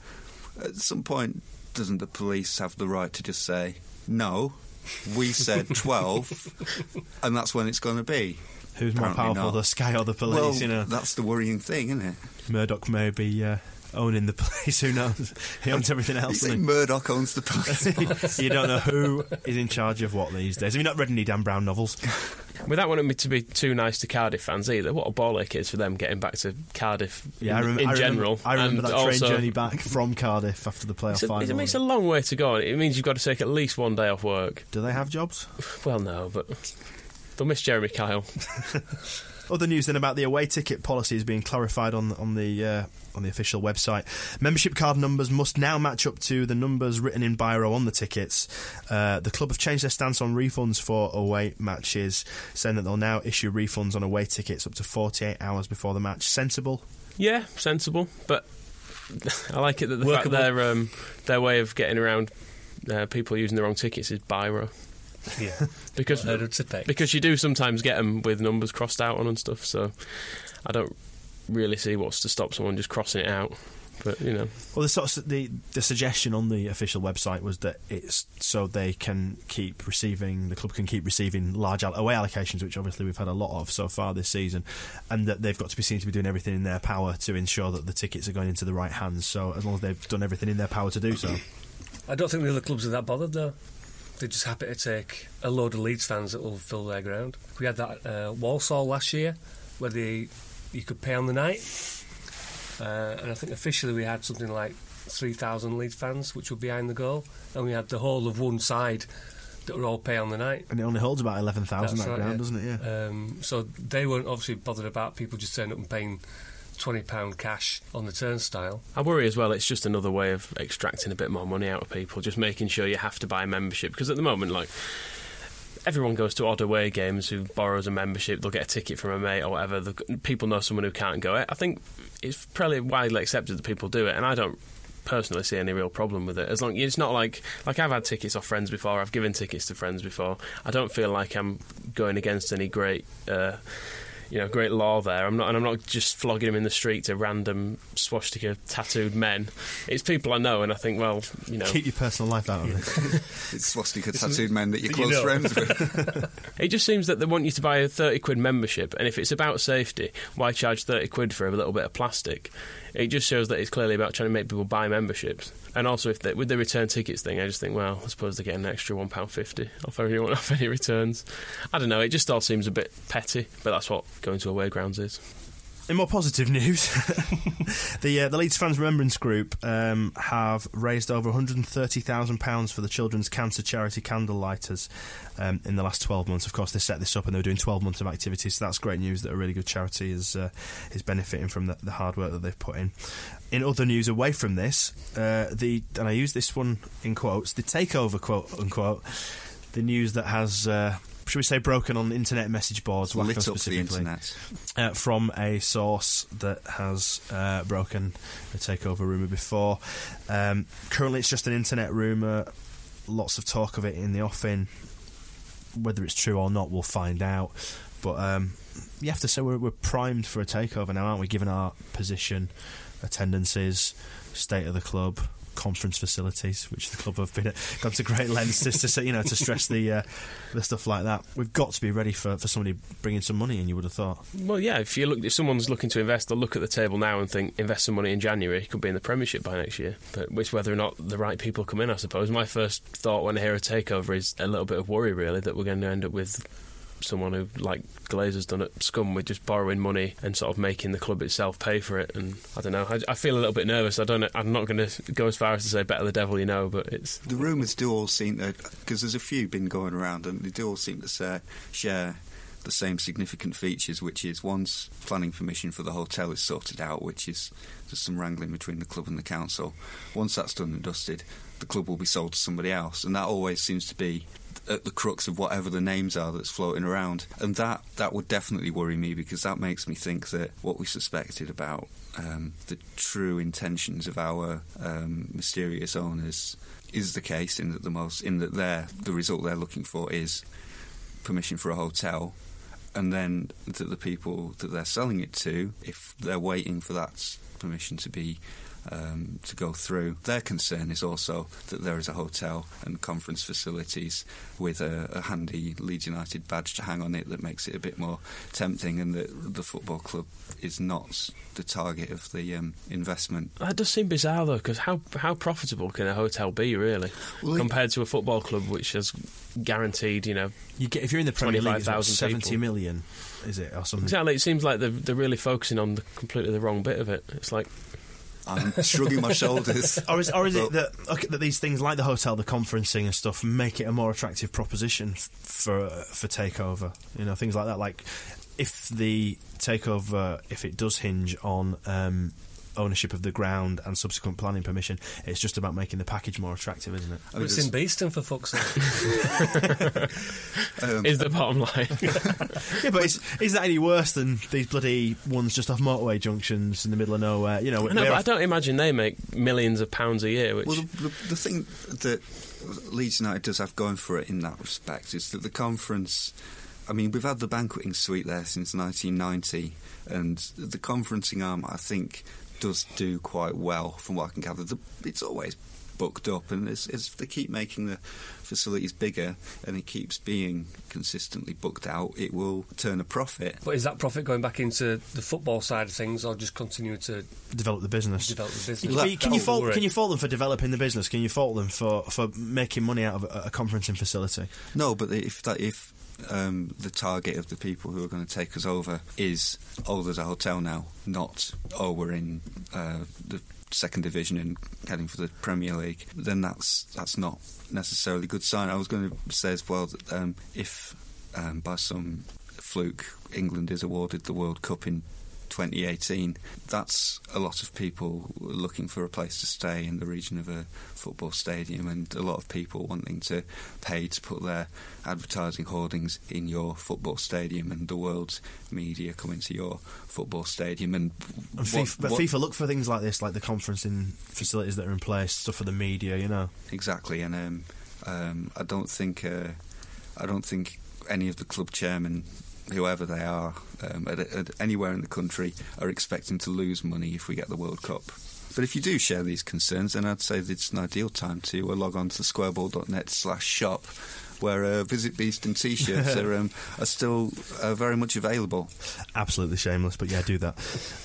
[SPEAKER 5] At some point, doesn't the police have the right to just say, no, we said 12, (laughs) and that's when it's going to be?
[SPEAKER 3] Who's more
[SPEAKER 5] Apparently
[SPEAKER 3] powerful,
[SPEAKER 5] not.
[SPEAKER 3] the Sky or the police?
[SPEAKER 5] well,
[SPEAKER 3] you know,
[SPEAKER 5] that's the worrying thing, isn't it?
[SPEAKER 3] Murdoch may be uh, owning the police. Who knows? He owns everything
[SPEAKER 5] You
[SPEAKER 3] else.
[SPEAKER 5] think
[SPEAKER 3] doesn't
[SPEAKER 5] Murdoch owns the police?
[SPEAKER 3] he? (laughs) you don't know who is in charge of what these days. Have you not read any Dan Brown novels?
[SPEAKER 4] Without wanting me to be too nice to Cardiff fans either, what a ball ache it is for them getting back to Cardiff
[SPEAKER 3] Yeah,
[SPEAKER 4] in,
[SPEAKER 3] I remember.
[SPEAKER 4] in
[SPEAKER 3] I remember,
[SPEAKER 4] general.
[SPEAKER 3] I remember
[SPEAKER 4] and
[SPEAKER 3] that train
[SPEAKER 4] also-
[SPEAKER 3] journey back from Cardiff after the playoff
[SPEAKER 4] It's a,
[SPEAKER 3] final.
[SPEAKER 4] it's a long way to go. It means you've got to take at least one day off work.
[SPEAKER 3] Do they have jobs?
[SPEAKER 4] Well, no, but they'll miss Jeremy Kyle. (laughs)
[SPEAKER 3] Other news then about the away ticket policy is being clarified on on the uh, on the official website. Membership card numbers must now match up to the numbers written in biro on the tickets. Uh, the club have changed their stance on refunds for away matches, saying that they'll now issue refunds on away tickets up to 48 hours before the match. Sensible.
[SPEAKER 4] Yeah, sensible, but (laughs) I like it that the
[SPEAKER 6] Workable.
[SPEAKER 4] fact their um, their way of getting around uh, people using the wrong tickets is biro
[SPEAKER 6] Yeah. (laughs)
[SPEAKER 4] because
[SPEAKER 6] Heard of Tipex.
[SPEAKER 4] because you do sometimes get them with numbers crossed out on and stuff. So I don't really see what's to stop someone just crossing it out. But you know,
[SPEAKER 3] Well, the sort of, the the suggestion on the official website was that it's so they can keep receiving the club can keep receiving large away allocations, which obviously we've had a lot of so far this season, and that they've got to be seen to be doing everything in their power to ensure that the tickets are going into the right hands. So as long as they've done everything in their power to do so,
[SPEAKER 6] I don't think the other clubs are that bothered though. They're just happy to take a load of Leeds fans that will fill their ground. We had that uh, Walsall last year where they, you could pay on the night. Uh, and I think officially we had something like 3,000 Leeds fans, which were behind the goal. And we had the whole of one side that were all pay on the night.
[SPEAKER 3] and it only holds about eleven thousand
[SPEAKER 6] That's
[SPEAKER 3] that
[SPEAKER 6] right,
[SPEAKER 3] ground,
[SPEAKER 6] yeah.
[SPEAKER 3] doesn't it? Yeah.
[SPEAKER 6] Um, so they weren't obviously bothered about people just turning up and paying £20 cash on the turnstile.
[SPEAKER 4] I worry as well. It's just another way of extracting a bit more money out of people, just making sure you have to buy a membership. Because at the moment, like everyone goes to odd away games who borrows a membership, they'll get a ticket from a mate or whatever. The, people know someone who can't go. I think it's probably widely accepted that people do it, and I don't personally see any real problem with it. As long it's not like like I've had tickets off friends before, I've given tickets to friends before. I don't feel like I'm going against any great. Uh, you know, great law there. I'm not, and I'm not just flogging them in the street to random swastika tattooed men. It's people I know, and I think, well, you know,
[SPEAKER 3] Keep your personal life out of it. (laughs)
[SPEAKER 5] It's swastika tattooed men that you're
[SPEAKER 6] that you
[SPEAKER 5] close
[SPEAKER 6] know.
[SPEAKER 5] friends with. (laughs)
[SPEAKER 4] It just seems that they want you to buy a 30 quid membership, and if it's about safety, why charge 30 quid for a little bit of plastic? It just shows that it's clearly about trying to make people buy memberships. And also, if they, with the return tickets thing, I just think, well, I suppose they get an extra £1.50 off anyone (laughs) off any returns. I don't know, it just all seems a bit petty, but that's what going to away grounds is.
[SPEAKER 3] In more positive news, (laughs) the uh, the Leeds Fans Remembrance Group um, have raised over 130,000 pounds for the Children's Cancer Charity Candlelighters um, in the last 12 months. Of course, they set this up and they were doing 12 months of activities, so that's great news that a really good charity is uh, is benefiting from the, the hard work that they've put in. In other news, away from this, uh, the and I use this one in quotes, the takeover quote unquote, the news that has. Should we say broken on internet message boards?
[SPEAKER 5] Lit up the
[SPEAKER 3] specifically
[SPEAKER 5] internet.
[SPEAKER 3] uh, from a source that has uh, broken the takeover rumour before. Um, currently, it's just an internet rumour. Lots of talk of it in the offing. Whether it's true or not, we'll find out. But um, you have to say we're, we're primed for a takeover now, aren't we? Given our position, attendances, state of the club, conference facilities, which the club have been at, gone to great lengths to, to you know to stress the uh, the stuff like that. We've got to be ready for, for somebody bringing some money in. You would have thought.
[SPEAKER 4] Well, yeah, if you look, if someone's looking to invest, they'll look at the table now and think invest some money in January. Could be in the Premiership by next year. But which whether or not the right people come in, I suppose. My first thought when I hear a takeover is a little bit of worry, really, that we're going to end up with someone who, like Glazer's done at Scum, with just borrowing money and sort of making the club itself pay for it. And I don't know. I, I feel a little bit nervous. I don't. I'm not going to go as far as to say better the devil you know, but it's
[SPEAKER 5] The rumours do all seem to, because there's a few been going around, and they do all seem to say, share the same significant features, which is once planning permission for the hotel is sorted out, which is there's some wrangling between the club and the council. Once that's done and dusted, the club will be sold to somebody else, and that always seems to be at the crux of whatever the names are that's floating around, and that that would definitely worry me because that makes me think that what we suspected about um, the true intentions of our um, mysterious owners is the case in that the most in that they're the result they're looking for is permission for a hotel. And then that the people that they're selling it to if they're waiting for that permission to be um, to go through. Their concern is also that there is a hotel and conference facilities with a, a handy Leeds United badge to hang on it that makes it a bit more tempting, and that the football club is not the target of the um, investment.
[SPEAKER 4] That does seem bizarre though, because how how profitable can a hotel be really
[SPEAKER 5] Well, it-
[SPEAKER 4] compared to a football club which has guaranteed, you know,
[SPEAKER 3] You get if you're in the Premier League, it's what,
[SPEAKER 4] 25,000
[SPEAKER 3] seventy
[SPEAKER 4] people.
[SPEAKER 3] million, is it or something?
[SPEAKER 4] exactly. It seems like they're they're really focusing on the, completely the wrong bit of it. It's like
[SPEAKER 5] I'm shrugging my shoulders. (laughs)
[SPEAKER 3] Or is, or is it that, okay, that these things like the hotel, the conferencing and stuff make it a more attractive proposition for for takeover? You know, things like that. Like if the takeover, if it does hinge on um, ownership of the ground and subsequent planning permission, it's just about making the package more attractive, isn't it?
[SPEAKER 5] I mean,
[SPEAKER 6] it's in Beeston for fuck's sake.
[SPEAKER 5] um, (laughs)
[SPEAKER 4] is the bottom line. (laughs)
[SPEAKER 3] Yeah, but is, is that any worse than these bloody ones just off motorway junctions in the middle of nowhere? You know,
[SPEAKER 4] no,
[SPEAKER 3] where-
[SPEAKER 4] but I don't imagine they make millions of pounds a year. Which
[SPEAKER 5] Well, the, the, the thing that Leeds United does have going for it in that respect is that the conference. I mean, we've had the banqueting suite there since 1990, and the conferencing arm, I think, does do quite well from what I can gather. The, it's always booked up, and as, as they keep making the facilities bigger and it keeps being consistently booked out, it will turn a profit.
[SPEAKER 6] But is that profit going back into the football side of things, or just continue to
[SPEAKER 3] develop the business.
[SPEAKER 6] develop the business?
[SPEAKER 3] Can, you- can you fault? Can you fault them for developing the business? Can you fault them for, for making money out of a, a conferencing facility?
[SPEAKER 5] No, but if that if um, the target of the people who are going to take us over is oh, there's a hotel now, not oh, we're in uh, the second division and heading for the Premier League, then that's that's not necessarily a good sign. I was going to say as well that um, if um, by some fluke England is awarded the World Cup in 2018, that's a lot of people looking for a place to stay in the region of a football stadium, and a lot of people wanting to pay to put their advertising hoardings in your football stadium, and the world's media coming to your football stadium. And,
[SPEAKER 3] And
[SPEAKER 5] what-
[SPEAKER 3] FIFA, but
[SPEAKER 5] what-
[SPEAKER 3] FIFA look for things like this, like the conferencing facilities that are in place, stuff for the media. You know,
[SPEAKER 5] Exactly, and um, um, I don't think uh, I don't think any of the club chairmen, whoever they are, um, at, at anywhere in the country, are expecting to lose money if we get the World Cup. But if you do share these concerns, then I'd say it's an ideal time to uh, log on to squareball.net slash shop, where uh, Visit Beeston t-shirts (laughs) are, um, are still uh, very much available.
[SPEAKER 3] absolutely shameless, but yeah, do that.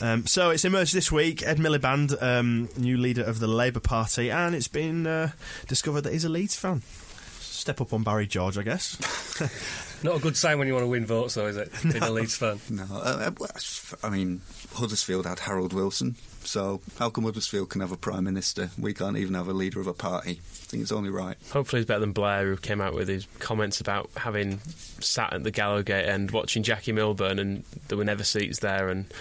[SPEAKER 3] Um, so it's emerged this week. Ed Miliband, um, new leader of the Labour Party, and it's been uh, discovered that he's a Leeds fan. Step up on Barry George, I guess. (laughs)
[SPEAKER 6] Not a good sign when you want to win votes, though, is it? Being a Leeds fan.
[SPEAKER 5] No, uh, uh, I mean Huddersfield had Harold Wilson, so how come Huddersfield can have a prime minister? We can't even have a leader of a party. I think it's only right.
[SPEAKER 4] Hopefully, he's better than Blair, who came out with his comments about having sat at the Gallowgate and watching Jackie Milburn, and there were never seats there, and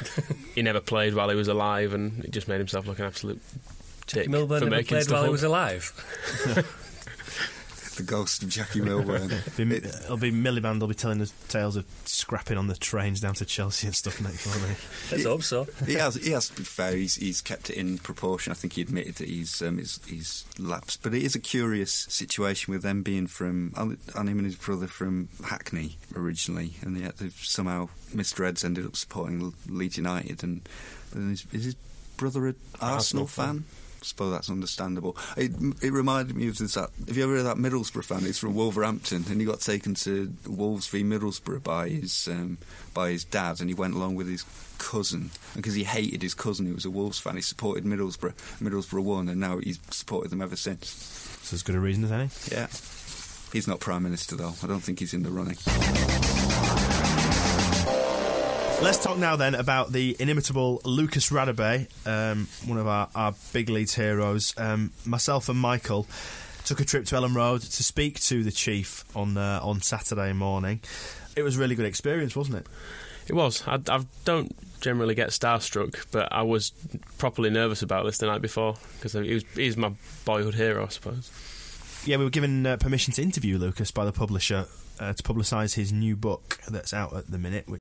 [SPEAKER 4] he never played while he was alive, and it just made himself look an absolute dick
[SPEAKER 6] Milburn
[SPEAKER 4] for
[SPEAKER 6] never
[SPEAKER 4] making
[SPEAKER 6] played
[SPEAKER 4] stuff
[SPEAKER 6] while he was alive. (laughs)
[SPEAKER 5] The ghost of Jackie (laughs) Milburn.
[SPEAKER 3] Be,
[SPEAKER 5] It-
[SPEAKER 3] it'll be Miliband. will be telling us tales of scrapping on the trains down to Chelsea and stuff next, won't he? (laughs)
[SPEAKER 6] Let's hope so.
[SPEAKER 5] he has. He has to be fair. He's, he's kept it in proportion. I think he admitted that he's um, he's, he's lapsed. But it is a curious situation with them being from on on him and his brother from Hackney originally, and yet they've somehow Mr. Eds ended up supporting Leeds United, and, and is, is his brother an Arsenal,
[SPEAKER 4] Arsenal
[SPEAKER 5] fan?
[SPEAKER 4] fan.
[SPEAKER 5] I suppose that's understandable. It, it reminded me of this, that. Have you ever heard of that Middlesbrough fan? He's from Wolverhampton, and he got taken to Wolves v Middlesbrough by his um, by his dad, and he went along with his cousin because he hated his cousin who was a Wolves fan. He supported Middlesbrough. Middlesbrough won, and now he's supported them ever since.
[SPEAKER 3] So as good a reason as any.
[SPEAKER 5] Yeah, he's not prime minister though. I don't think he's in the running.
[SPEAKER 3] Let's talk now then about the inimitable Lucas Radebe, um, one of our, our big Leeds heroes. Um, myself and Michael took a trip to Elland Road to speak to the chief on uh, on Saturday morning. It was a really good experience, wasn't it?
[SPEAKER 4] It was. I, I don't generally get starstruck, but I was properly nervous about this the night before because he was he's my boyhood hero, I suppose.
[SPEAKER 3] Yeah, we were given uh, permission to interview Lucas by the publisher uh, to publicise his new book that's out at the minute. Which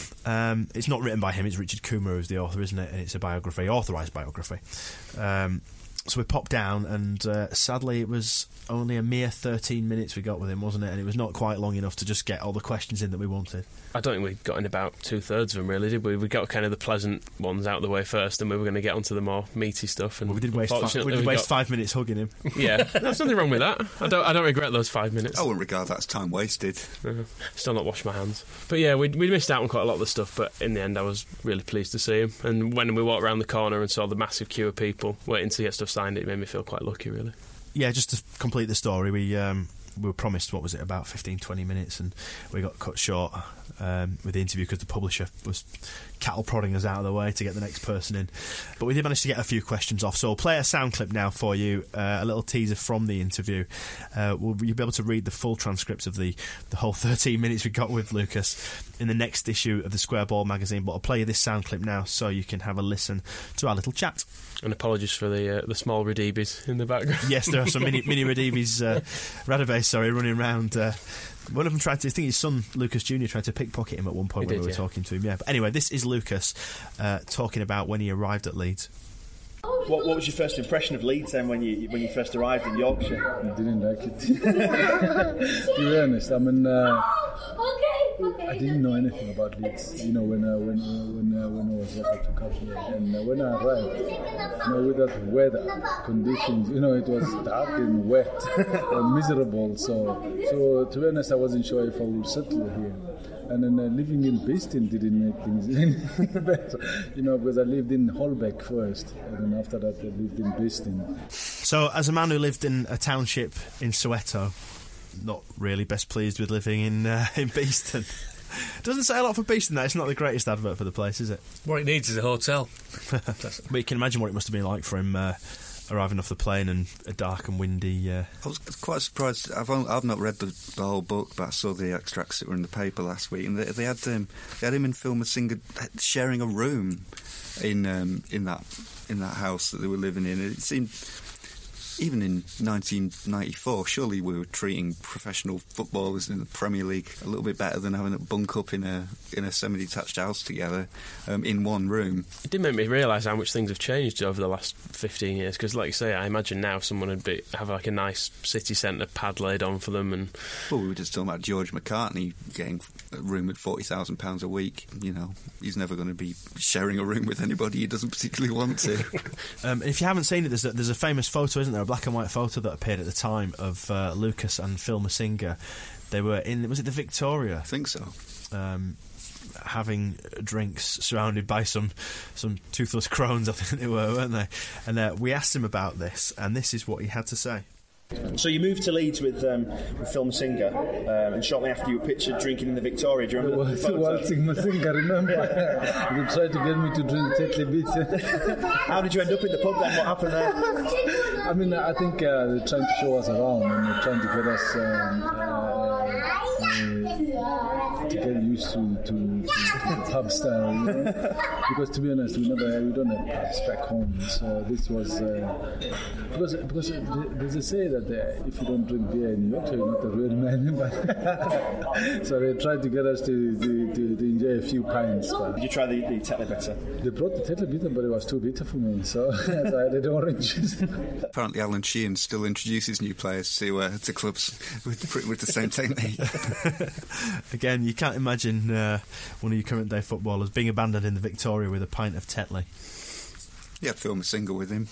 [SPEAKER 3] Um, it's not written by him; it's Richard Coomber who's the author, isn't it? And it's a biography, authorised biography. Um, so we popped down, and uh, sadly, it was only a mere 13 minutes we got with him, wasn't it? And it was not quite long enough to just get all the questions in that we wanted.
[SPEAKER 4] I don't think we got in about two thirds of them, really, did we? We got kind of the pleasant ones out of the way first, and we were going to get onto the more meaty stuff. And
[SPEAKER 3] Well, we did waste, fi- we did
[SPEAKER 4] we
[SPEAKER 3] waste
[SPEAKER 4] got-
[SPEAKER 3] five minutes hugging him. (laughs)
[SPEAKER 4] Yeah, there's nothing wrong with that. I don't. I don't regret those five minutes.
[SPEAKER 5] I wouldn't regard that as time wasted.
[SPEAKER 4] Uh, still not washed my hands. But yeah, we we missed out on quite a lot of the stuff. But in the end, I was really pleased to see him. And when we walked around the corner and saw the massive queue of people waiting to get stuff signed, it made me feel quite lucky, really.
[SPEAKER 3] yeah, just to complete the story, we um, we were promised what was it about 15, 20 minutes, and we got cut short um, with the interview because the publisher was cattle prodding us out of the way to get the next person in. But we did manage to get a few questions off, so I'll play a sound clip now for you, uh, a little teaser from the interview. Uh, will you'll be able to read the full transcripts of the the whole (laughs) 13 minutes we got with Lucas in the next issue of the Square Ball magazine. But I'll play you this sound clip now so you can have a listen to our little chat.
[SPEAKER 4] And apologies for the uh, the small Radebes in the background.
[SPEAKER 3] Yes, there are some mini mini (laughs) Radebes, uh, Radave, sorry, running around. Uh, one of them tried to. I think his son Lucas Junior tried to pickpocket him at one point
[SPEAKER 4] He
[SPEAKER 3] when
[SPEAKER 4] did,
[SPEAKER 3] we were
[SPEAKER 4] yeah.
[SPEAKER 3] talking to him. Yeah, but anyway, this is Lucas uh, talking about when he arrived at Leeds.
[SPEAKER 7] What, what was your first impression of Leeds then when you when you first arrived in Yorkshire?
[SPEAKER 8] I didn't like it. (laughs) to be honest, I mean, uh, I didn't know anything about Leeds. You know, when uh, when uh, when uh, when I was about to come here, and uh, when I arrived, you know, with that weather conditions, you know, it was dark and wet (laughs) and miserable. So, so to be honest, I wasn't sure if I would settle here. And then uh, living in Beeston didn't make things (laughs) any better, you know, because I lived in Holbeck first, and then after that I lived in Beeston.
[SPEAKER 3] So, as a man who lived in a township in Soweto, not really best pleased with living in uh, (laughs) in Beeston. Doesn't say a lot for Beeston. That it's not the greatest advert for the place, is it?
[SPEAKER 6] What it needs is a hotel. (laughs)
[SPEAKER 3] but you can imagine what it must have been like for him uh, arriving off the plane and a dark and windy. Uh,
[SPEAKER 5] I was quite surprised. I've only, I've not read the, the whole book, but I saw the extracts that were in the paper last week, and they, they had um, they had him and Phil Masinga sharing a room in um, in that in that house that they were living in. It seemed. Even in 1994, surely we were treating professional footballers in the Premier League a little bit better than having a bunk up in a in a semi-detached house together um, in one room.
[SPEAKER 4] It did make me realise how much things have changed over the last 15 years. Because, like you say, I imagine now someone would be have like a nice city centre pad laid on for them, and
[SPEAKER 5] Well, we were just talking about George McCartney getting a room at forty thousand pounds a week. You know, he's never going to be sharing a room with anybody he doesn't particularly want to. (laughs)
[SPEAKER 3] Um, if you haven't seen it, there's a, there's a famous photo, isn't there? A black and white photo that appeared at the time of uh, Lucas and Phil Masinga. They were in, was it the Victoria? I
[SPEAKER 5] think so.
[SPEAKER 3] Um, having drinks surrounded by some some toothless crones, I think they were, weren't they? And uh, we asked him about this, and this is what he had to say.
[SPEAKER 7] So you moved to Leeds with um, with Phil Masinga, um, and shortly after you were pictured drinking in the Victoria. Do you remember the
[SPEAKER 8] was (laughs)
[SPEAKER 7] photo?
[SPEAKER 8] waltzing Masinga, remember? they tried to get me to drink Tetley Beach. (laughs)
[SPEAKER 7] How did you end up in the pub then? What happened there? (laughs)
[SPEAKER 8] I mean, I think uh, they're trying to show us around and they're trying to get us um, uh, to get used to, to, to, pub style. You know? because to be honest, we never we don't have pubs back home. So this was uh, because because there's a say that uh, if you don't drink beer in Yorkshire, you're not a real man. (laughs) (laughs) So they tried to get us to, to, to enjoy a few pints. But
[SPEAKER 7] Did you try the, the Tetley bitter?
[SPEAKER 8] they brought the Tetley bitter, but it was too bitter for me. So, so (laughs) I had orange juice.
[SPEAKER 5] Apparently, Alan Sheehan still introduces new players to uh, to clubs with with the same technique. (laughs)
[SPEAKER 3] Again, you can't imagine uh, one of your current day footballers being abandoned in the Victoria with a pint of Tetley.
[SPEAKER 5] He film a single with him.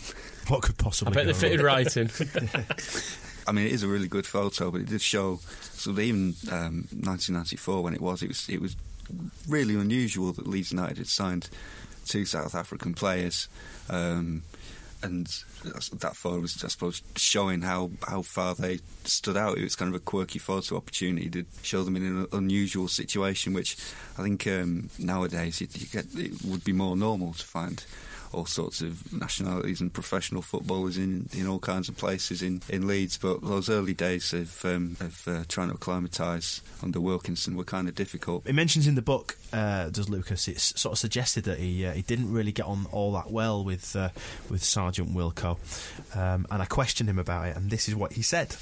[SPEAKER 3] What could possibly?
[SPEAKER 4] I
[SPEAKER 3] possibly
[SPEAKER 4] bet they
[SPEAKER 3] go
[SPEAKER 4] fitted
[SPEAKER 3] wrong?
[SPEAKER 4] right in. (laughs)
[SPEAKER 5] I mean, it is a really good photo, but it did show. So even um, 1994, when it was, it was it was really unusual that Leeds United had signed two South African players, um, and that photo was, I suppose, showing how how far they stood out. It was kind of a quirky photo opportunity to show them in an unusual situation, which I think um, nowadays you, you get it would be more normal to find all sorts of nationalities and professional footballers in, in all kinds of places in, in Leeds. But those early days of, um, of uh, trying to acclimatise under Wilkinson were kind of difficult.
[SPEAKER 3] It mentions in the book, uh, does Lucas? It's sort of suggested that he uh, he didn't really get on all that well with uh, with Sergeant Wilko, um, and I questioned him about it, and this is what he said.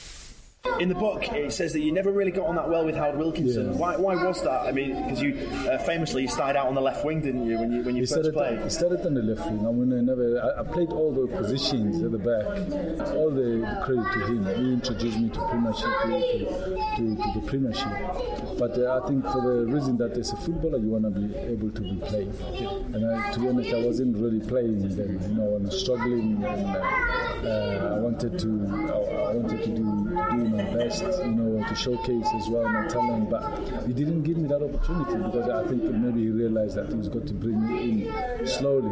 [SPEAKER 7] In the book, it says that you never really got on that well with Howard Wilkinson.
[SPEAKER 8] Yeah.
[SPEAKER 7] Why, why was that? I mean, because you uh, famously you started out on the left wing, didn't you, when you when you first played?
[SPEAKER 8] I started on the left wing. I mean, I never. I, I played all the positions at the back. All the credit to him. He introduced me to Premiership, to, to, to, the Premiership. But uh, I think for the reason that as a footballer, you want to be able to be playing. And I, to be honest, I wasn't really playing then. You know, I was struggling, and uh, uh, I wanted to. I, I wanted to do, do my best. You know, to showcase as well my talent. But he didn't give me that opportunity because I think maybe he realized that he's got to bring me in slowly.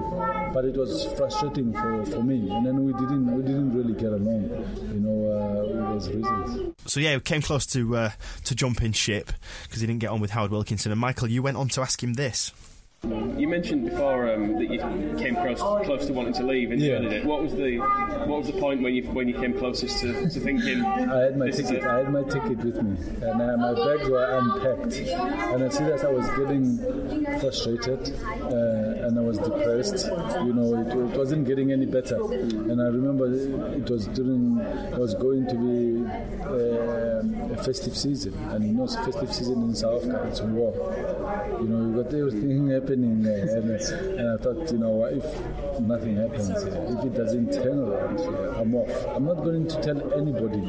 [SPEAKER 8] But it was frustrating for, for me, and then we didn't we didn't really get along. You know, uh, those reasons.
[SPEAKER 3] So yeah, he came close to uh, to jumping ship because he didn't get on with Howard Wilkinson. And Michael, you went on to ask him this.
[SPEAKER 4] You mentioned before um, that you came close, close to wanting to leave in
[SPEAKER 8] Yeah.
[SPEAKER 4] end. What was the what was the point when you when you came closest to, to thinking?
[SPEAKER 8] I had my ticket. I had my ticket with me, and uh, my bags were unpacked. And I see that I was getting frustrated, uh, and I was depressed. You know, it, it wasn't getting any better. And I remember it was during it was going to be uh, a festive season, and you know, it's festive season in South Africa. It's war. You know, you got everything (laughs) happening and, and I thought, you know, what if nothing happens? If it doesn't turn around I'm off. I'm not going to tell anybody.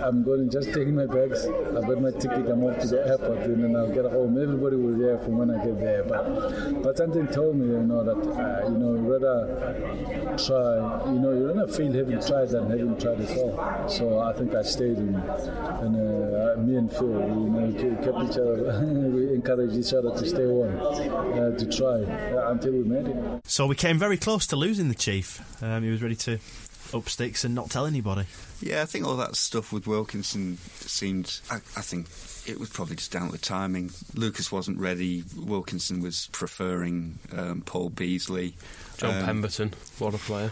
[SPEAKER 8] I'm going to just take my bags. I've got my ticket. I'm off to the airport, and then I'll get home. Everybody will hear from when I get there. But but something told me, you know, that uh, you know, rather try. You know, you rather fail having tried than having tried at all. So I think I stayed in, and uh, me and Phil, you know, we kept each other. (laughs) we encouraged each other to stay on, uh, to try uh, until we made it.
[SPEAKER 3] So we came very close to losing the chief. Um, he was ready to up sticks and not tell anybody.
[SPEAKER 5] Yeah, I think all that stuff with Wilkinson seemed. I, I think it was probably just down to the timing. Lucas wasn't ready. Wilkinson was preferring um, Paul Beesley.
[SPEAKER 4] John
[SPEAKER 5] Um,
[SPEAKER 4] Pemberton, what a player!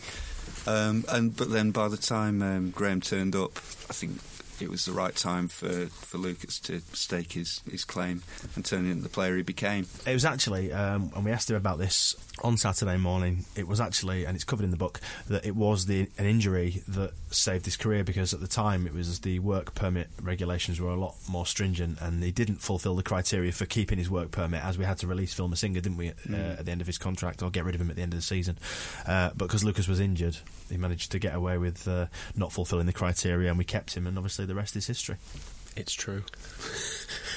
[SPEAKER 5] Um, and but then by the time um, Graham turned up, I think it was the right time for, for Lucas to stake his, his claim and turn into the player he became.
[SPEAKER 3] It was actually, um, and we asked him about this on Saturday morning. It was actually, and it's covered in the book, that it was the an injury that saved his career because at the time it was the work permit regulations were a lot more stringent, and he didn't fulfil the criteria for keeping his work permit, as we had to release Phil Masinga, didn't we, uh,
[SPEAKER 5] Mm.
[SPEAKER 3] at the end of his contract, or get rid of him at the end of the season. Uh, but because Lucas was injured, he managed to get away with uh, not fulfilling the criteria, and we kept him, and obviously the rest is history.
[SPEAKER 4] It's true. (laughs)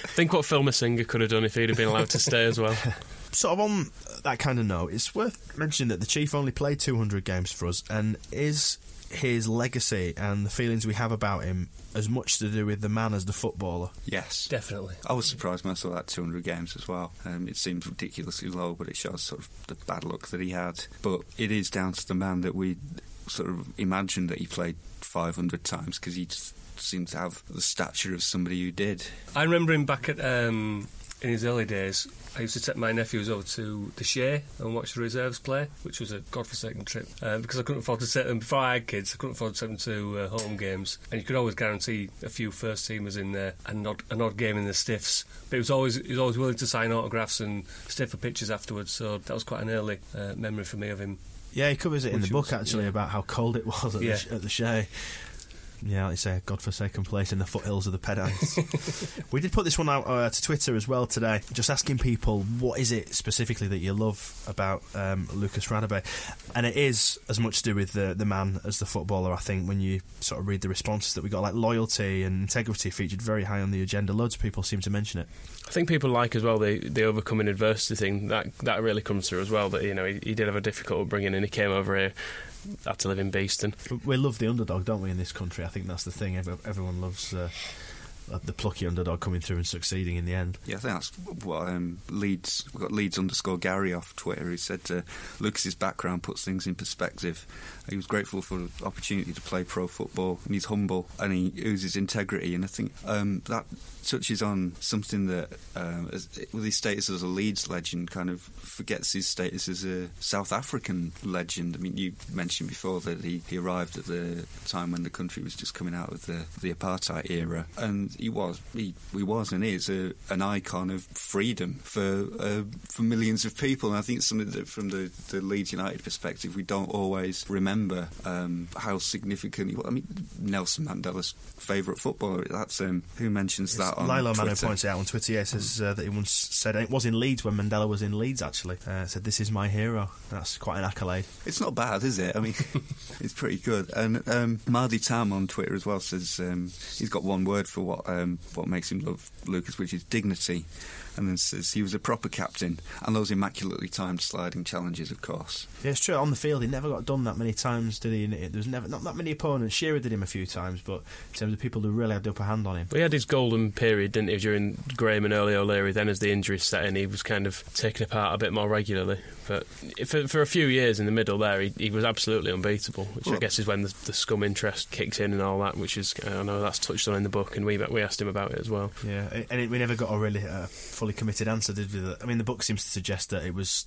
[SPEAKER 4] Think what Phil Masinga could have done if he'd have been allowed to stay as well. (laughs)
[SPEAKER 3] sort of on that kind of note, it's worth mentioning that the Chief only played 200 games for us, and is his legacy and the feelings we have about him as much to do with the man as the footballer?
[SPEAKER 5] Yes,
[SPEAKER 6] definitely.
[SPEAKER 5] I was surprised when I saw that 200 games as well. Um, it seems ridiculously low, but it shows sort of the bad luck that he had. But it is down to the man that we sort of imagined that he played 500 times because he just seemed to have the stature of somebody who did.
[SPEAKER 6] I remember him back at um, in his early days, I used to take my nephews over to the Shay and watch the reserves play, which was a godforsaken trip uh, because I couldn't afford to take them before I had kids. I couldn't afford to take them to uh, home games, and you could always guarantee a few first teamers in there and an odd, an odd game in the stiffs. But he was always he was always willing to sign autographs and stay for pictures afterwards. So that was quite an early uh, memory for me of him.
[SPEAKER 3] Yeah, he covers it in the book
[SPEAKER 6] was-
[SPEAKER 3] actually
[SPEAKER 6] yeah.
[SPEAKER 3] about how cold it was at,
[SPEAKER 6] Yeah.
[SPEAKER 3] the, sh- at the Shay. Yeah, like you say, a godforsaken place in the foothills of the Pennines. (laughs) we did put this one out uh, to Twitter as well today, just asking people what is it specifically that you love about um, Lucas Radebe, and it is as much to do with the the man as the footballer. I think when you sort of read the responses that we got, like loyalty and integrity featured very high on the agenda. Loads of people seem to mention it.
[SPEAKER 4] I think people like as well the the overcoming adversity thing that that really comes through as well. That you know he, he did have a difficult upbringing and he came over here had to live in Beeston.
[SPEAKER 3] We love the underdog, don't we, in this country? I think that's the thing. Everyone loves uh, the plucky underdog coming through and succeeding in the end.
[SPEAKER 5] Yeah, I think that's what um, Leeds. We've got Leeds underscore Gary off Twitter. He said uh, Lucas's background puts things in perspective. He was grateful for the opportunity to play pro football, and he's humble and he oozes integrity. And I think um, that touches on something that, um, as, with his status as a Leeds legend, kind of forgets his status as a South African legend. I mean, you mentioned before that he, he arrived at the time when the country was just coming out of the, the apartheid era, and he was he, he was and is a, an icon of freedom for uh, for millions of people. And I think something that from the, the Leeds United perspective, we don't always remember um, how significant. He was. I mean, Nelson Mandela's favourite footballer. That's um, who mentions that on
[SPEAKER 3] Lilo Mano
[SPEAKER 5] Twitter.
[SPEAKER 3] points it out on Twitter. Yeah, says uh, that he once said it was in Leeds when Mandela was in Leeds. Actually, uh, said this is my hero. That's quite an accolade.
[SPEAKER 5] It's not bad, is it? I mean, (laughs) it's pretty good. And um, Mardi Tam on Twitter as well says um, he's got one word for what um, what makes him love Lucas, which is dignity. And then says he was a proper captain, and those immaculately timed sliding challenges, of course.
[SPEAKER 3] Yeah, it's true. On the field, he never got done that many times, did he? There was never not that many opponents. Shearer did him a few times, but in terms of people who really had the upper hand on him,
[SPEAKER 4] But he had his golden period, didn't he, during Graham and early O'Leary. Then, as the injuries set in, he was kind of taken apart a bit more regularly. But for, for a few years in the middle there, he, he was absolutely unbeatable, which I guess is when the, the scum interest kicks in and all that, which is, I know that's touched on in the book, and we, we asked him about it as well.
[SPEAKER 3] Yeah, and it, we never got a really uh, fully committed answer, did we? I mean, the book seems to suggest that it was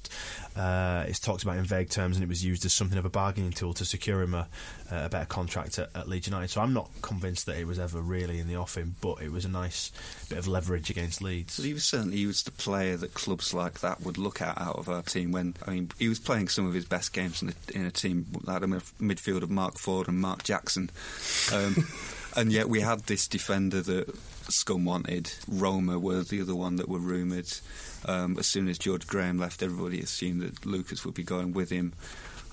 [SPEAKER 3] uh, it's talked about in vague terms, and it was used as something of a bargaining tool to secure him a, a better contract at, at Leeds United. So I'm not convinced that it was ever really in the offing, but it was a nice bit of leverage against Leeds.
[SPEAKER 5] But he was certainly he was the player that clubs like that would look at out of our team. When I mean, he was playing some of his best games in a, in a team that had a midfield of Mark Ford and Mark Jackson, um, (laughs) and yet we had this defender that Scum wanted. Roma were the other one that were rumoured. Um, as soon as George Graham left, everybody assumed that Lucas would be going with him.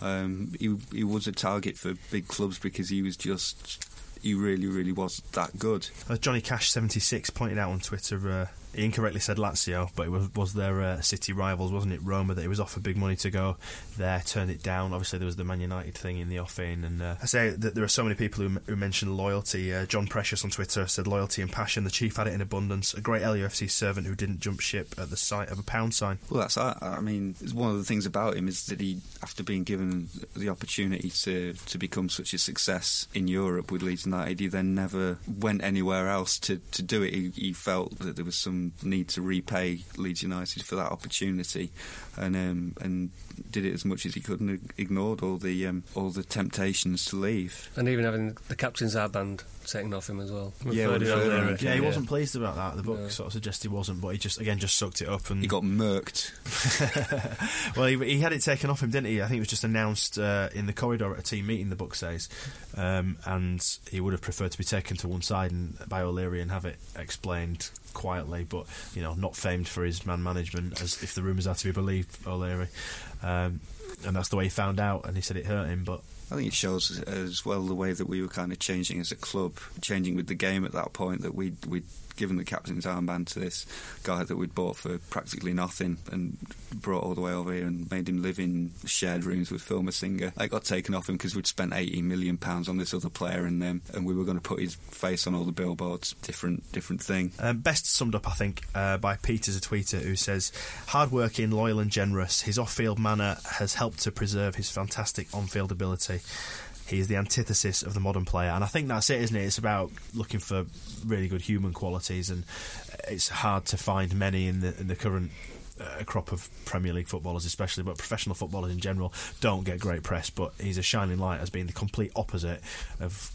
[SPEAKER 5] Um, he he was a target for big clubs because he was just he really really was that good.
[SPEAKER 3] As Johnny Cash seventy six pointed out on Twitter, uh, he incorrectly said Lazio, but it was, was their uh, city rivals, wasn't it? Roma that he was offered big money to go there, turned it down. Obviously, there was the Man United thing in the offing, and uh, I say that there are so many people who, who mention loyalty. Uh, John Precious on Twitter said loyalty and passion. The chief had it in abundance. A great LUFC servant who didn't jump ship at the sight of a pound sign.
[SPEAKER 5] Well, that's I, I mean, it's one of the things about him is that he, after being given the opportunity to to become such a success in Europe with Leeds United, he then never went anywhere else to, to do it. He, he felt that there was some need to repay Leeds United for that opportunity, and um, and did it as much as he could and ignored all the um, all the temptations to leave.
[SPEAKER 6] And even having the captain's armband taken off him as well.
[SPEAKER 5] Yeah, well,
[SPEAKER 6] to
[SPEAKER 3] Yeah, he
[SPEAKER 5] Yeah.
[SPEAKER 3] wasn't pleased about that. The book
[SPEAKER 6] No.
[SPEAKER 3] sort of suggests he wasn't, but he just again just sucked it up and
[SPEAKER 5] He got murked. (laughs)
[SPEAKER 3] well, he, he had it taken off him, didn't he? I think it was just announced uh, in the corridor at a team meeting. The book says, um, and he would have preferred to be taken to one side and by O'Leary and have it explained quietly, but you know, not famed for his man management, as if the rumours are to be believed, O'Leary. Um, and that's the way he found out, and he said it hurt him, but.
[SPEAKER 5] I think it shows as well the way that we were kind of changing as a club, changing with the game at that point. That we we'd given the captain's armband to this guy that we'd bought for practically nothing and brought all the way over here and made him live in shared rooms with Phil Masinga. It got taken off him because we'd spent 80 million pounds on this other player and um, and we were going to put his face on all the billboards. Different different thing.
[SPEAKER 3] Um, best summed up, I think, uh, by Peters, a tweeter who says, "Hardworking, loyal, and generous. His off-field manner has helped to preserve his fantastic on-field ability." He is the antithesis of the modern player, and I think that's it, isn't it? It's about looking for really good human qualities, and it's hard to find many in the in the current uh, crop of Premier League footballers, especially, but professional footballers in general, don't get great press. But he's a shining light as being the complete opposite of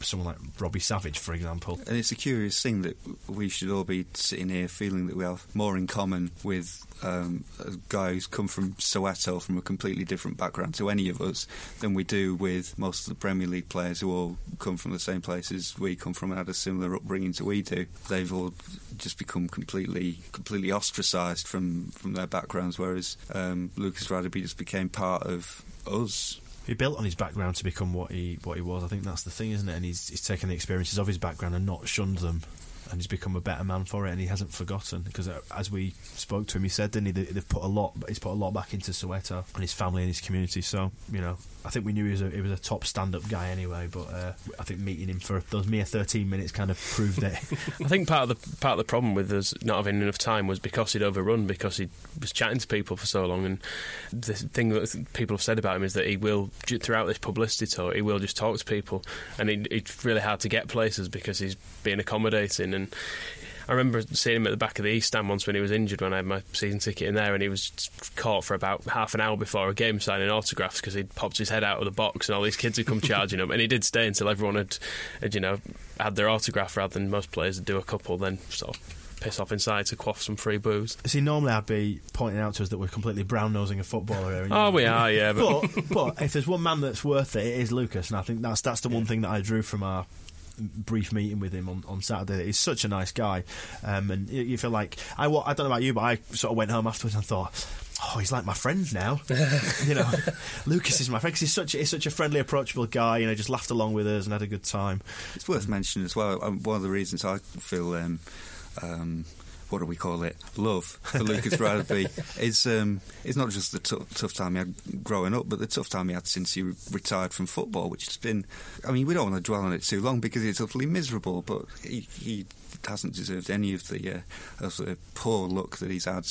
[SPEAKER 3] someone like Robbie Savage, for example.
[SPEAKER 5] And it's a curious thing that we should all be sitting here feeling that we have more in common with um, a guy who's come from Soweto from a completely different background to any of us than we do with most of the Premier League players who all come from the same places we come from and had a similar upbringing to we do. They've all just become completely completely ostracised from, from their backgrounds, whereas um, Lucas Radebe just became part of us
[SPEAKER 3] he built on his background to become what he what he was. I think that's the thing, isn't it? And he's he's taken the experiences of his background and not shunned them. And he's become a better man for it, and he hasn't forgotten. Because uh, as we spoke to him, he said, didn't he? They've put a lot. He's put a lot back into Soweto and his family and his community. So you know, I think we knew he was a, he was a top stand-up guy anyway, but uh, I think meeting him for those mere 13 minutes kind of proved it. (laughs)
[SPEAKER 4] I think part of the part of the problem with us not having enough time was because he'd overrun, because he was chatting to people for so long, and the thing that people have said about him is that he will throughout this publicity tour, he will just talk to people, and he, it's really hard to get places because he's being accommodating and I remember seeing him at the back of the East Stand once when he was injured when I had my season ticket in there, and he was caught for about half an hour before a game signing autographs because he'd popped his head out of the box and all these kids had come (laughs) charging up, and he did stay until everyone had, had, you know, had their autograph rather than most players would do a couple, then sort of piss off inside to quaff some free booze.
[SPEAKER 3] See, normally I'd be pointing out to us that we're completely brown nosing a footballer here.
[SPEAKER 4] Oh, we are, yeah.
[SPEAKER 3] But... but, but if there's one man that's worth it, it is Lucas, and I think that's that's the one thing that I drew from our brief meeting with him on, on Saturday. He's such a nice guy, um, and you, you, feel like I, I don't know about you, but I sort of went home afterwards and thought. Oh, he's like my friend now. (laughs) you know, Lucas is my friend because he's such he's such a friendly, approachable guy. You know, just laughed along with us and had a good time.
[SPEAKER 5] It's worth mentioning as well. Um, one of the reasons I feel um, um, what do we call it? Love for Lucas Radebe (laughs) is um, is not just the t- tough time he had growing up, but the tough time he had since he re- retired from football, which has been. I mean, we don't want to dwell on it too long because it's utterly miserable, but he, he hasn't deserved any of the, uh, of the poor luck that he's had.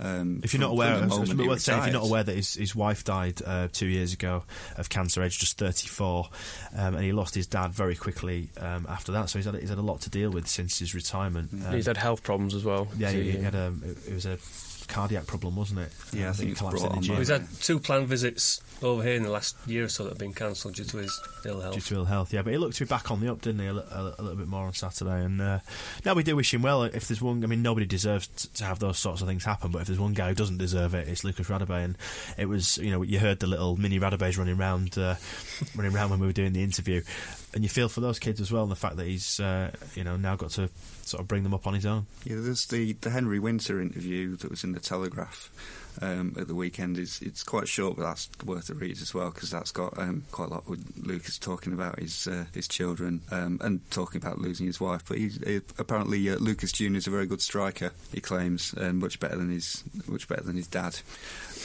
[SPEAKER 5] Um,
[SPEAKER 3] if you're not aware,
[SPEAKER 5] I
[SPEAKER 3] say, if you're not aware that his, his wife died uh, two years ago of cancer, aged just 34, um, and he lost his dad very quickly um, after that. So he's had he's had a lot to deal with since his retirement.
[SPEAKER 4] he's had health problems as well.
[SPEAKER 3] Yeah, he, he had a it was a cardiac problem, wasn't it?
[SPEAKER 5] Yeah, I think he collapsed
[SPEAKER 6] in the gym. He's had two planned visits over here in the last year or so that have been cancelled due to his ill health.
[SPEAKER 3] Due to ill health, yeah. But he looked to be back on the up, didn't he? A, a, a little bit more on Saturday. And uh, now we do wish him well. If there's one, I mean, nobody deserves t- to have those sorts of things happen. But if there's one guy who doesn't deserve it, it's Lucas Radebe. And it was, you know, you heard the little mini Radebes running around, uh, (laughs) running around when we were doing the interview, and you feel for those kids as well. And the fact that he's, uh, you know, now got to sort of bring them up on his own.
[SPEAKER 5] Yeah, there's the the Henry Winter interview that was in the Telegraph um, at the weekend is it's quite short, but that's worth a read as well because that's got um, quite a lot with Lucas talking about his uh, his children um, and talking about losing his wife. But he, he, apparently uh, Lucas Junior is a very good striker. He claims um, much better than his much better than his dad,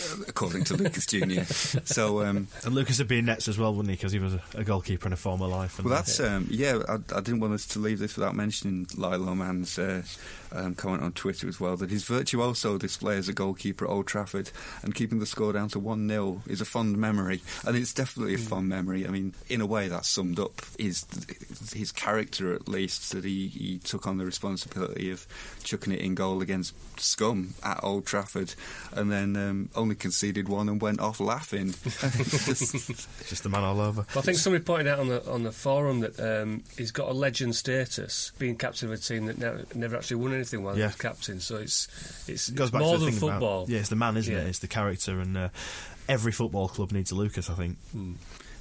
[SPEAKER 5] uh, according to Lucas Junior. (laughs) So
[SPEAKER 3] um, and Lucas would be in nets as well, wouldn't he? Because he was a, a, goalkeeper in a former life.
[SPEAKER 5] well, that's um, yeah. I, I, didn't want us to leave this without mentioning Lilo Man's uh, um, comment on Twitter as well that his virtuoso display as a goalkeeper at Old Trafford and keeping the score down to 1 0 is a fond memory. And it's definitely a fond memory. I mean, in a way, that summed up his his character, at least, that he, he took on the responsibility of chucking it in goal against scum at Old Trafford and then um, only conceded one and went off laughing.
[SPEAKER 3] just, (laughs) (laughs) just the man all over.
[SPEAKER 6] Well, I think somebody pointed out on the on the forum that um, he's got a legend status, being captain of a team that never, never actually won anything while yeah. he was captain. So it's it's, it goes back more to the than football.
[SPEAKER 3] About, yeah, it's the man, isn't yeah. it? It's the character, and uh, every football club needs a Lucas. I think.
[SPEAKER 5] Mm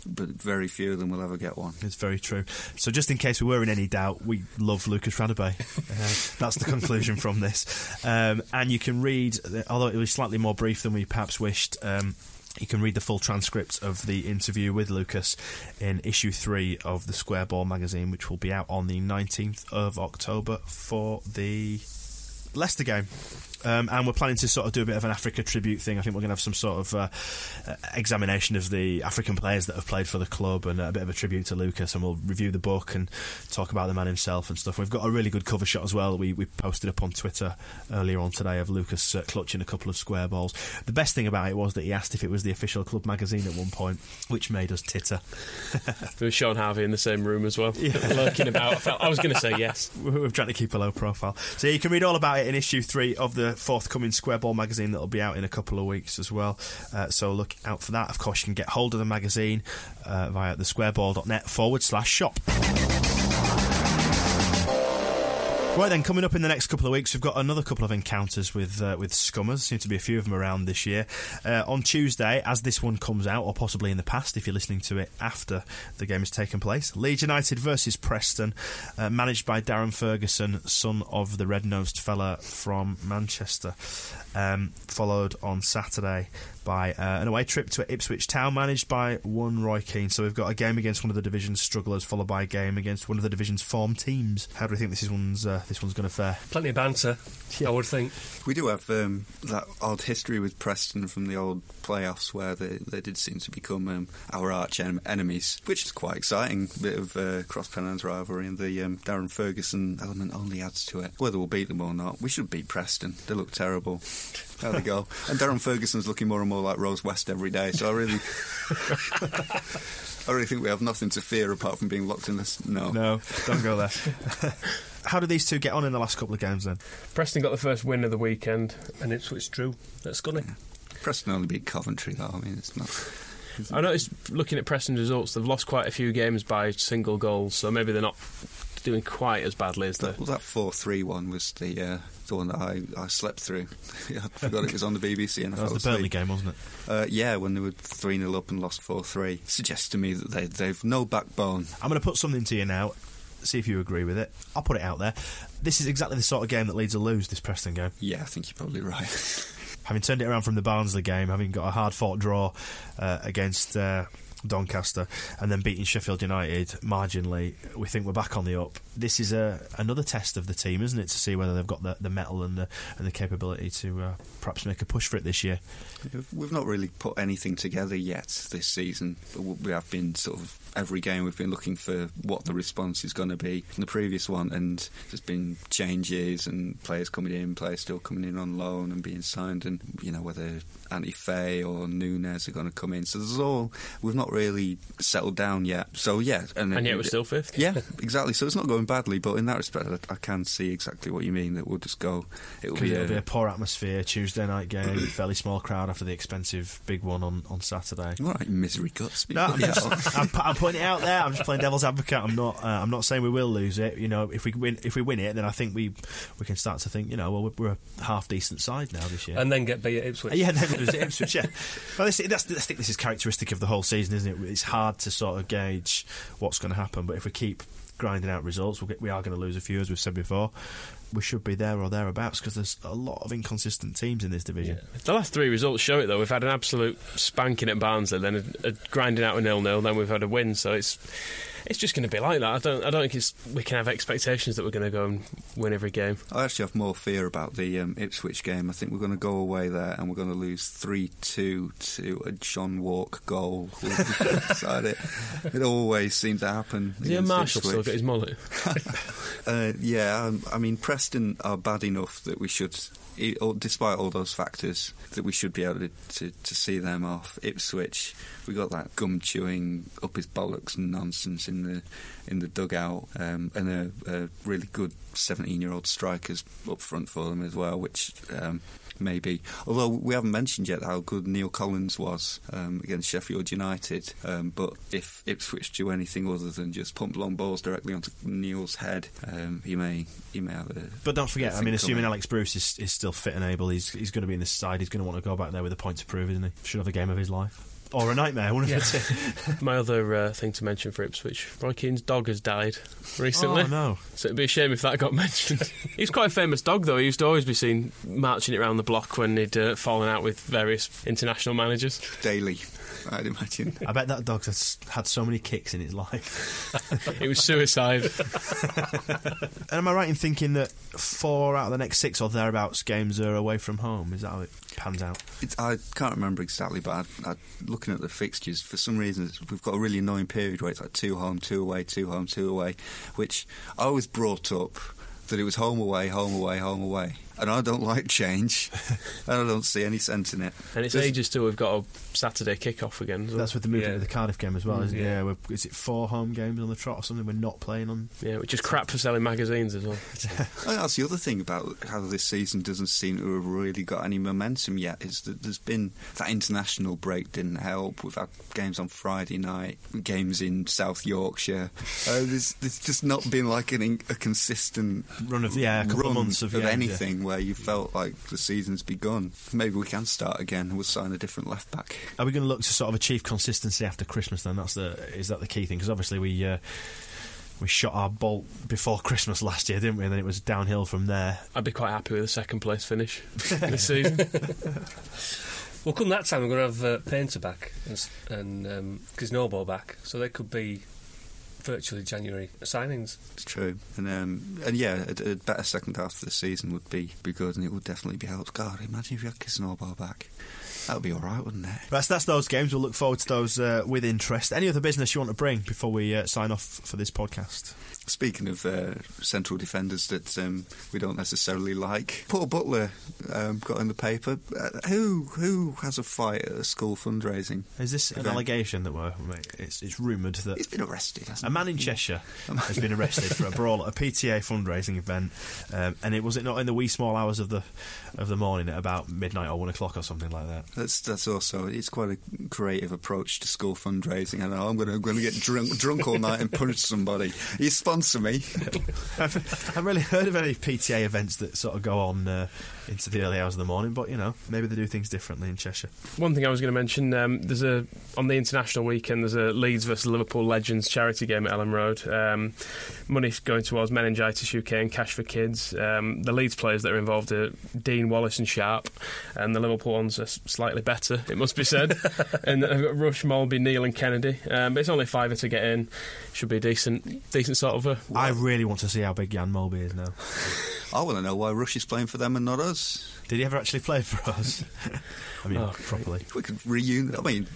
[SPEAKER 5] but very few of them will ever get one.
[SPEAKER 3] It's very true. So, just in case we were in any doubt, we love Lucas Radebe. (laughs) uh, that's the conclusion from this. Um, and you can read, although it was slightly more brief than we perhaps wished. Um, you can read the full transcript of the interview with Lucas in issue three of the Square Ball magazine, which will be out on the 19th of October for the Leicester game. Um, and we're planning to sort of do a bit of an Africa tribute thing. I think we're going to have some sort of uh, uh, examination of the African players that have played for the club and a bit of a tribute to Lucas. And we'll review the book and talk about the man himself and stuff. We've got a really good cover shot as well. We, we posted up on Twitter earlier on today of Lucas uh, clutching a couple of square balls. The best thing about it was that he asked if it was the official club magazine at one point, which made us titter. (laughs)
[SPEAKER 4] there was Sean Harvey in the same room as well, yeah. (laughs) lurking about. I, felt, I was going to say yes. (laughs)
[SPEAKER 3] We're trying to keep a low profile. So you can read all about it in issue three of the forthcoming Square Ball magazine that'll be out in a couple of weeks as well. Uh, so look out for that. Of course, you can get hold of the magazine uh, via thesquareball.net forward slash shop. Right then, coming up in the next couple of weeks, we've got another couple of encounters with uh, with scummers. Seem to be a few of them around this year. Uh, on Tuesday, as this one comes out, or possibly in the past, if you're listening to it after the game has taken place, Leeds United versus Preston, uh, managed by Darren Ferguson, son of the red-nosed fella from Manchester. Um, followed on Saturday by uh, an away trip to Ipswich Town, managed by one Roy Keane. So we've got a game against one of the division's strugglers, followed by a game against one of the division's form teams. How do we think this is one's uh, this one's going to fare?
[SPEAKER 6] Plenty of banter, yeah. I would think.
[SPEAKER 5] We do have um, that odd history with Preston from the old playoffs, where they, they did seem to become um, our arch enemies, which is quite exciting. A Bit of uh, cross Pennines rivalry, and the um, Darren Ferguson element only adds to it. Whether we'll beat them or not, we should beat Preston. They look terrible. There they go. And Darren Ferguson's looking more and more like Rose West every day. So I really, (laughs) I really think we have nothing to fear apart from being locked in this. No,
[SPEAKER 3] no, don't go there. (laughs) How did these two get on in the last couple of games then?
[SPEAKER 4] Preston got the first win of the weekend, and it's Ipswich drew. That's Scunny. Yeah.
[SPEAKER 5] Preston only beat Coventry though. I mean, it's not.
[SPEAKER 4] I noticed looking at Preston's results, they've lost quite a few games by single goals, so maybe they're not doing quite as badly as
[SPEAKER 5] that. Well, that four three one was the uh, the one that I, I slept through. (laughs) I forgot it was on the BBC and
[SPEAKER 3] I was the Burnley game, wasn't it?
[SPEAKER 5] Uh, yeah, when they were 3 0 up and lost 4 3. Suggests to me that they, they've no backbone.
[SPEAKER 3] I'm going to put something to you now. See if you agree with it. I'll put it out there. This is exactly the sort of game that Leeds will lose, this Preston game.
[SPEAKER 5] Yeah, I think you're probably right. (laughs)
[SPEAKER 3] having turned it around from the Barnsley game, having got a hard fought draw uh, against. Uh, Doncaster, and then beating Sheffield United marginally, we think we're back on the up. This is a another test of the team, isn't it, to see whether they've got the, the mettle and the and the capability to uh, perhaps make a push for it this year.
[SPEAKER 5] We've not really put anything together yet this season. We have been sort of every game we've been looking for what the response is going to be from the previous one, and there's been changes and players coming in, players still coming in on loan and being signed, and you know whether Amdy Faye or Nunez are going to come in. So there's all we've not really settled down yet. So yeah,
[SPEAKER 4] and, and yet we're still fifth.
[SPEAKER 5] Yeah, exactly. So it's not going badly, but in that respect, I, I can see exactly what you mean. That we'll just go.
[SPEAKER 3] It'll be, it'll a, be a poor atmosphere Tuesday night game, (clears throat) fairly small crowd after the expensive big one on, on Saturday.
[SPEAKER 5] All right, misery guts.
[SPEAKER 3] No, (laughs) I'm, just, I'm, I'm, putting it out there. I'm just playing devil's advocate. I'm not. Uh, I'm not saying we will lose it. You know, if we win, if we win it, then I think we we can start to think. You know, well, we're, we're a half decent side now this year,
[SPEAKER 6] and then get beat at Ipswich. (laughs)
[SPEAKER 3] Yeah, then lose at Ipswich. Yeah, well, this, that's, I think this is characteristic of the whole season, isn't it? It's hard to sort of gauge what's going to happen, but if we keep grinding out results, we'll get, we are going to lose a few, as we've said before we should be there or thereabouts because there's a lot of inconsistent teams in this division.
[SPEAKER 4] Yeah. The last three results show it though. We've had an absolute spanking at Barnsley, then a, a grinding out a nil nil, then we've had a win. So it's it's just going to be like that. I don't I don't think it's we can have expectations that we're going to go and win every game.
[SPEAKER 5] I actually have more fear about the um, Ipswich game. I think we're going to go away there and we're going to lose three two to a Jon Walk goal. (laughs) it. it always seems to happen.
[SPEAKER 4] A Marshall still got his mullet? (laughs)
[SPEAKER 5] uh, yeah, um, I mean Preston are bad enough that we should despite all those factors, that we should be able to, to, to see them off. Ipswich, we got that gum chewing up his bollocks nonsense in the in the dugout, um, and a, a, really good seventeen year old strikers up front for them as well, which. Um, maybe. Although we haven't mentioned yet how good Neil Collins was um, against Sheffield United. Um, but if Ipswich do anything other than just pump long balls directly onto Neil's head, um, he may he may have a.
[SPEAKER 3] But don't forget, I mean, assuming coming. Alex Bruce is, is still fit and able, he's he's going to be in this side. He's going to want to go back there with a point to prove, isn't he? Should have a game of his life. Or a nightmare. One of
[SPEAKER 4] Yeah.
[SPEAKER 3] the two. (laughs)
[SPEAKER 4] My other uh, thing to mention for Ipswich, Roy Keane's dog has died recently.
[SPEAKER 3] Oh, no.
[SPEAKER 4] So it'd be a shame if that got (laughs) mentioned. (laughs) he was quite a famous dog, though. He used to always be seen marching it around the block when he'd uh, fallen out with various international managers.
[SPEAKER 5] Daily, I'd imagine.
[SPEAKER 3] I bet that dog's has had so many kicks in his life.
[SPEAKER 4] It was suicide.
[SPEAKER 3] And am I right in thinking that four out of the next six or thereabouts games are away from home? Is that how it pans out?
[SPEAKER 5] It's, I can't remember exactly, but I, I, looking at the fixtures, for some reason we've got a really annoying period where it's like two home, two away, two home, two away, which I was brought up that it was home away, home away, home away, and I don't like change, (laughs) and I don't see any sense in it.
[SPEAKER 4] And it's
[SPEAKER 5] There's-
[SPEAKER 4] ages till we've got a Saturday kick-off again. as.
[SPEAKER 3] That's with the movement
[SPEAKER 6] Yeah.
[SPEAKER 3] of the Cardiff game as well, isn't it?
[SPEAKER 4] Yeah.
[SPEAKER 3] Yeah, we're, is it four home games on the trot or something? We're not playing on.
[SPEAKER 4] Yeah, which is crap for selling magazines as well. (laughs)
[SPEAKER 5] I that's the other thing about how this season doesn't seem to have really got any momentum yet. Is that there's been that international break didn't help. We've had games on Friday night, games in South Yorkshire. Uh, there's, there's just not been like an, a consistent
[SPEAKER 3] Run of- yeah, a couple of months of games, yeah.
[SPEAKER 5] anything where you felt like the season's begun. Maybe we can start again. We'll sign a different left back.
[SPEAKER 3] Are we going to look to sort of achieve consistency after Christmas? Then that's the is that the key thing? Because obviously we uh, we shot our bolt before Christmas last year, didn't we? And then it was downhill from there.
[SPEAKER 4] I'd be quite happy with a second place finish this season. (laughs)
[SPEAKER 6] Well, come that time, we're going to have uh, Painter back and, s- and um, Kisnorbo back, so they could be virtually January signings.
[SPEAKER 5] It's true, and um, and yeah, a, a better second half of the season would be be good, and it would definitely be helped. God, imagine if you had Kisnorbo back. That would be all right, wouldn't it?
[SPEAKER 3] That's that's those games. We'll look forward to those uh, with interest. Any other business you want to bring before we uh, sign off for this podcast?
[SPEAKER 5] Speaking of uh, central defenders that um, we don't necessarily like, Paul Butler um, got in the paper. Uh, who who has a fight at a school fundraising?
[SPEAKER 3] Is this an allegation that we're? It's, it's rumoured that
[SPEAKER 5] He's been arrested.
[SPEAKER 3] A man in Cheshire has been arrested for a brawl at a PTA fundraising event, um, and it was it not in the wee small hours of the of the morning at about midnight or one o'clock or something like that.
[SPEAKER 5] That's that's also it's quite a creative approach to school fundraising. I know I'm going to going to get drunk drunk all night and punch somebody. You sponsor me. (laughs)
[SPEAKER 3] I've, I've really heard of any PTA events that sort of go on uh, into the early hours of the morning, but you know maybe they do things differently in Cheshire.
[SPEAKER 4] One thing I was going to mention: um, there's a on the international weekend. There's a Leeds versus Liverpool Legends charity game at Elland Road. Um, money's going towards Meningitis UK and Cash for Kids. Um, the Leeds players that are involved are Deane Wallace and Sharpe, and the Liverpool ones are slightly better, it must be said. (laughs) and I've got Rush, Molby, Neil, and Kennedy. Um, but it's only fiver to get in. Should be a decent, decent sort of a.
[SPEAKER 3] I really want to see how big Jan Molby is now.
[SPEAKER 5] I want to know why Rush is playing for them and not us.
[SPEAKER 3] Did he ever actually play for us? (laughs) I mean,
[SPEAKER 4] Oh,
[SPEAKER 3] properly.
[SPEAKER 5] We could reunite. I mean,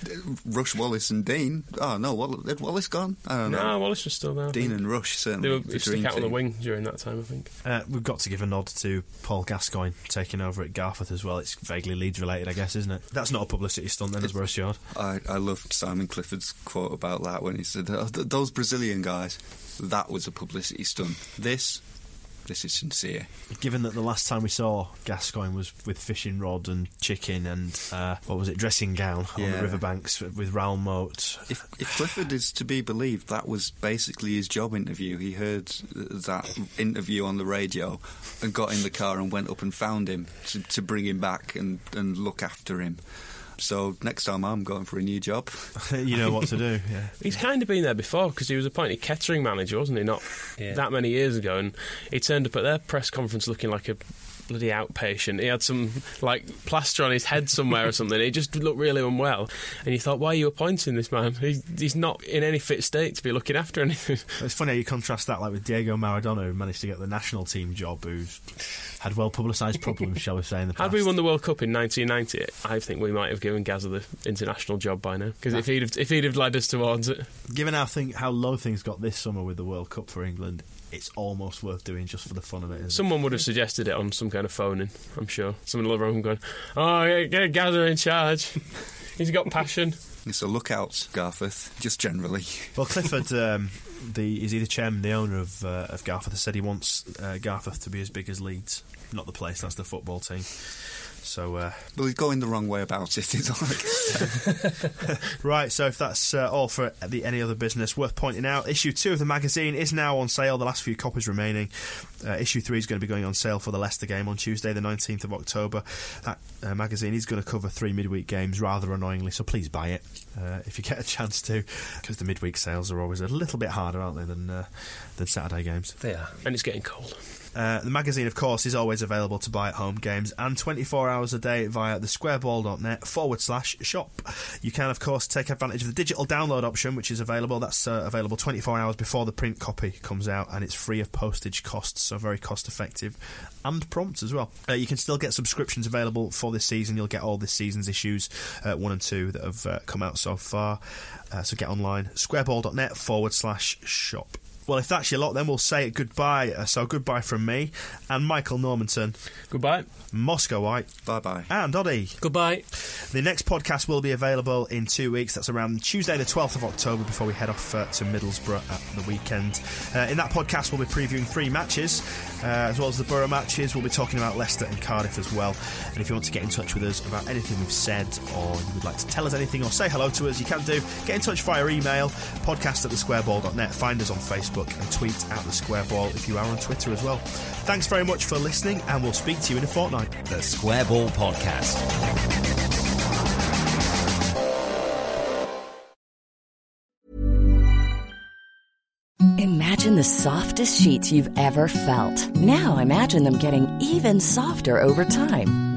[SPEAKER 5] Rush, Wallace, and Deane. Oh no, Wall- had Wallace gone? I don't know.
[SPEAKER 4] No, Wallace was still there. Deane
[SPEAKER 5] and Rush certainly.
[SPEAKER 4] They were
[SPEAKER 5] the
[SPEAKER 4] used to
[SPEAKER 5] dream
[SPEAKER 4] stick out on the wing during that time, I think.
[SPEAKER 3] Uh, we've got to give a nod to Paul Gascoigne taking over at Garforth as well. It's vaguely Leeds related, I guess, isn't it? That's not a publicity stunt, then, as we're assured.
[SPEAKER 5] I, I loved Simon Clifford's quote about that when he said, "Oh, th- "Those Brazilian guys, that was a publicity stunt. This, this is sincere."
[SPEAKER 3] Given that the last time we saw Gascoigne was with fishing rod and chicken and uh, what was it, dressing gown on
[SPEAKER 5] Yeah.
[SPEAKER 3] the riverbanks with Raoul Moat.
[SPEAKER 5] If, if Clifford is to be believed, that was basically his job interview. He heard that interview on the radio and got in the car and went up and found him to, to bring him back and, and look after him. So next time I'm going for a new job. (laughs)
[SPEAKER 3] you know what to do. Yeah.
[SPEAKER 4] He's kind of been there before because he was appointed Kettering manager, wasn't he? Not
[SPEAKER 6] Yeah.
[SPEAKER 4] that many years ago, and he turned up at their press conference looking like a bloody outpatient. He had some like plaster on his head somewhere or something. He just looked really unwell, and you thought, why are you appointing this man? He's, he's not in any fit state to be looking after anything.
[SPEAKER 3] It's funny how you contrast that like with Diego Maradona, who managed to get the national team job, who's had well publicised problems, shall we say, in the past.
[SPEAKER 4] Had we won the World Cup in 1990, I think we might have given Gaza the international job by now. Because if he'd have, if he'd have led us towards it,
[SPEAKER 3] Given how thing how low things got this summer with the World Cup for England, it's almost worth doing just for the fun of it. Isn't it?
[SPEAKER 4] someone would have suggested it on some kind of phoning. I'm sure. Someone will have going, "Oh, yeah, get Gaza in charge. (laughs) He's got passion."
[SPEAKER 5] So a lookout, Garforth, just generally.
[SPEAKER 3] Well, Clifford, um, the is he the chairman, the owner of uh, of Garforth, has said he wants uh, Garforth to be as big as Leeds, not the place, that's the football team. So, uh,
[SPEAKER 5] well, he's going the wrong way about it. Is all I can say. (laughs)
[SPEAKER 3] right. So, if that's uh, all for the any other business worth pointing out, issue two of the magazine is now on sale. The last few copies remaining. Uh, issue three is going to be going on sale for the Leicester game on Tuesday, the nineteenth of October. That uh, magazine is going to cover three midweek games, rather annoyingly. So please buy it uh, if you get a chance to, because the midweek sales are always a little bit harder, aren't they, than uh, than Saturday games?
[SPEAKER 6] They are,
[SPEAKER 4] and it's getting cold.
[SPEAKER 3] Uh, the magazine, of course, is always available to buy at home games and 24 hours a day via the squareball.net forward slash shop. You can, of course, take advantage of the digital download option, which is available. That's uh, available 24 hours before the print copy comes out, and it's free of postage costs, so very cost effective and prompt as well. Uh, you can still get subscriptions available for this season. You'll get all this season's issues, uh, one and two, that have uh, come out so far. So get online, squareball.net forward slash shop. Well, if that's your lot, then we'll say it goodbye. Uh, so goodbye from me and Michael Normanton.
[SPEAKER 4] Goodbye.
[SPEAKER 3] Moscow White.
[SPEAKER 5] Bye bye.
[SPEAKER 3] And Oddie.
[SPEAKER 6] Goodbye.
[SPEAKER 3] The next podcast will be available in two weeks. That's around Tuesday, the 12th of October, before we head off uh, to Middlesbrough at the weekend. Uh, in that podcast, we'll be previewing three matches, uh, as well as the Borough matches. We'll be talking about Leicester and Cardiff as well. And if you want to get in touch with us about anything we've said, or you would like to tell us anything or say hello to us, you can do. Get in touch via email, podcast at thesquareball.net. Find us on Facebook and tweet at the Squareball if you are on Twitter as well. Thanks very much for listening, and we'll speak to you in a fortnight.
[SPEAKER 2] The Squareball Podcast.
[SPEAKER 9] Imagine the softest sheets you've ever felt. Now imagine them getting even softer over time.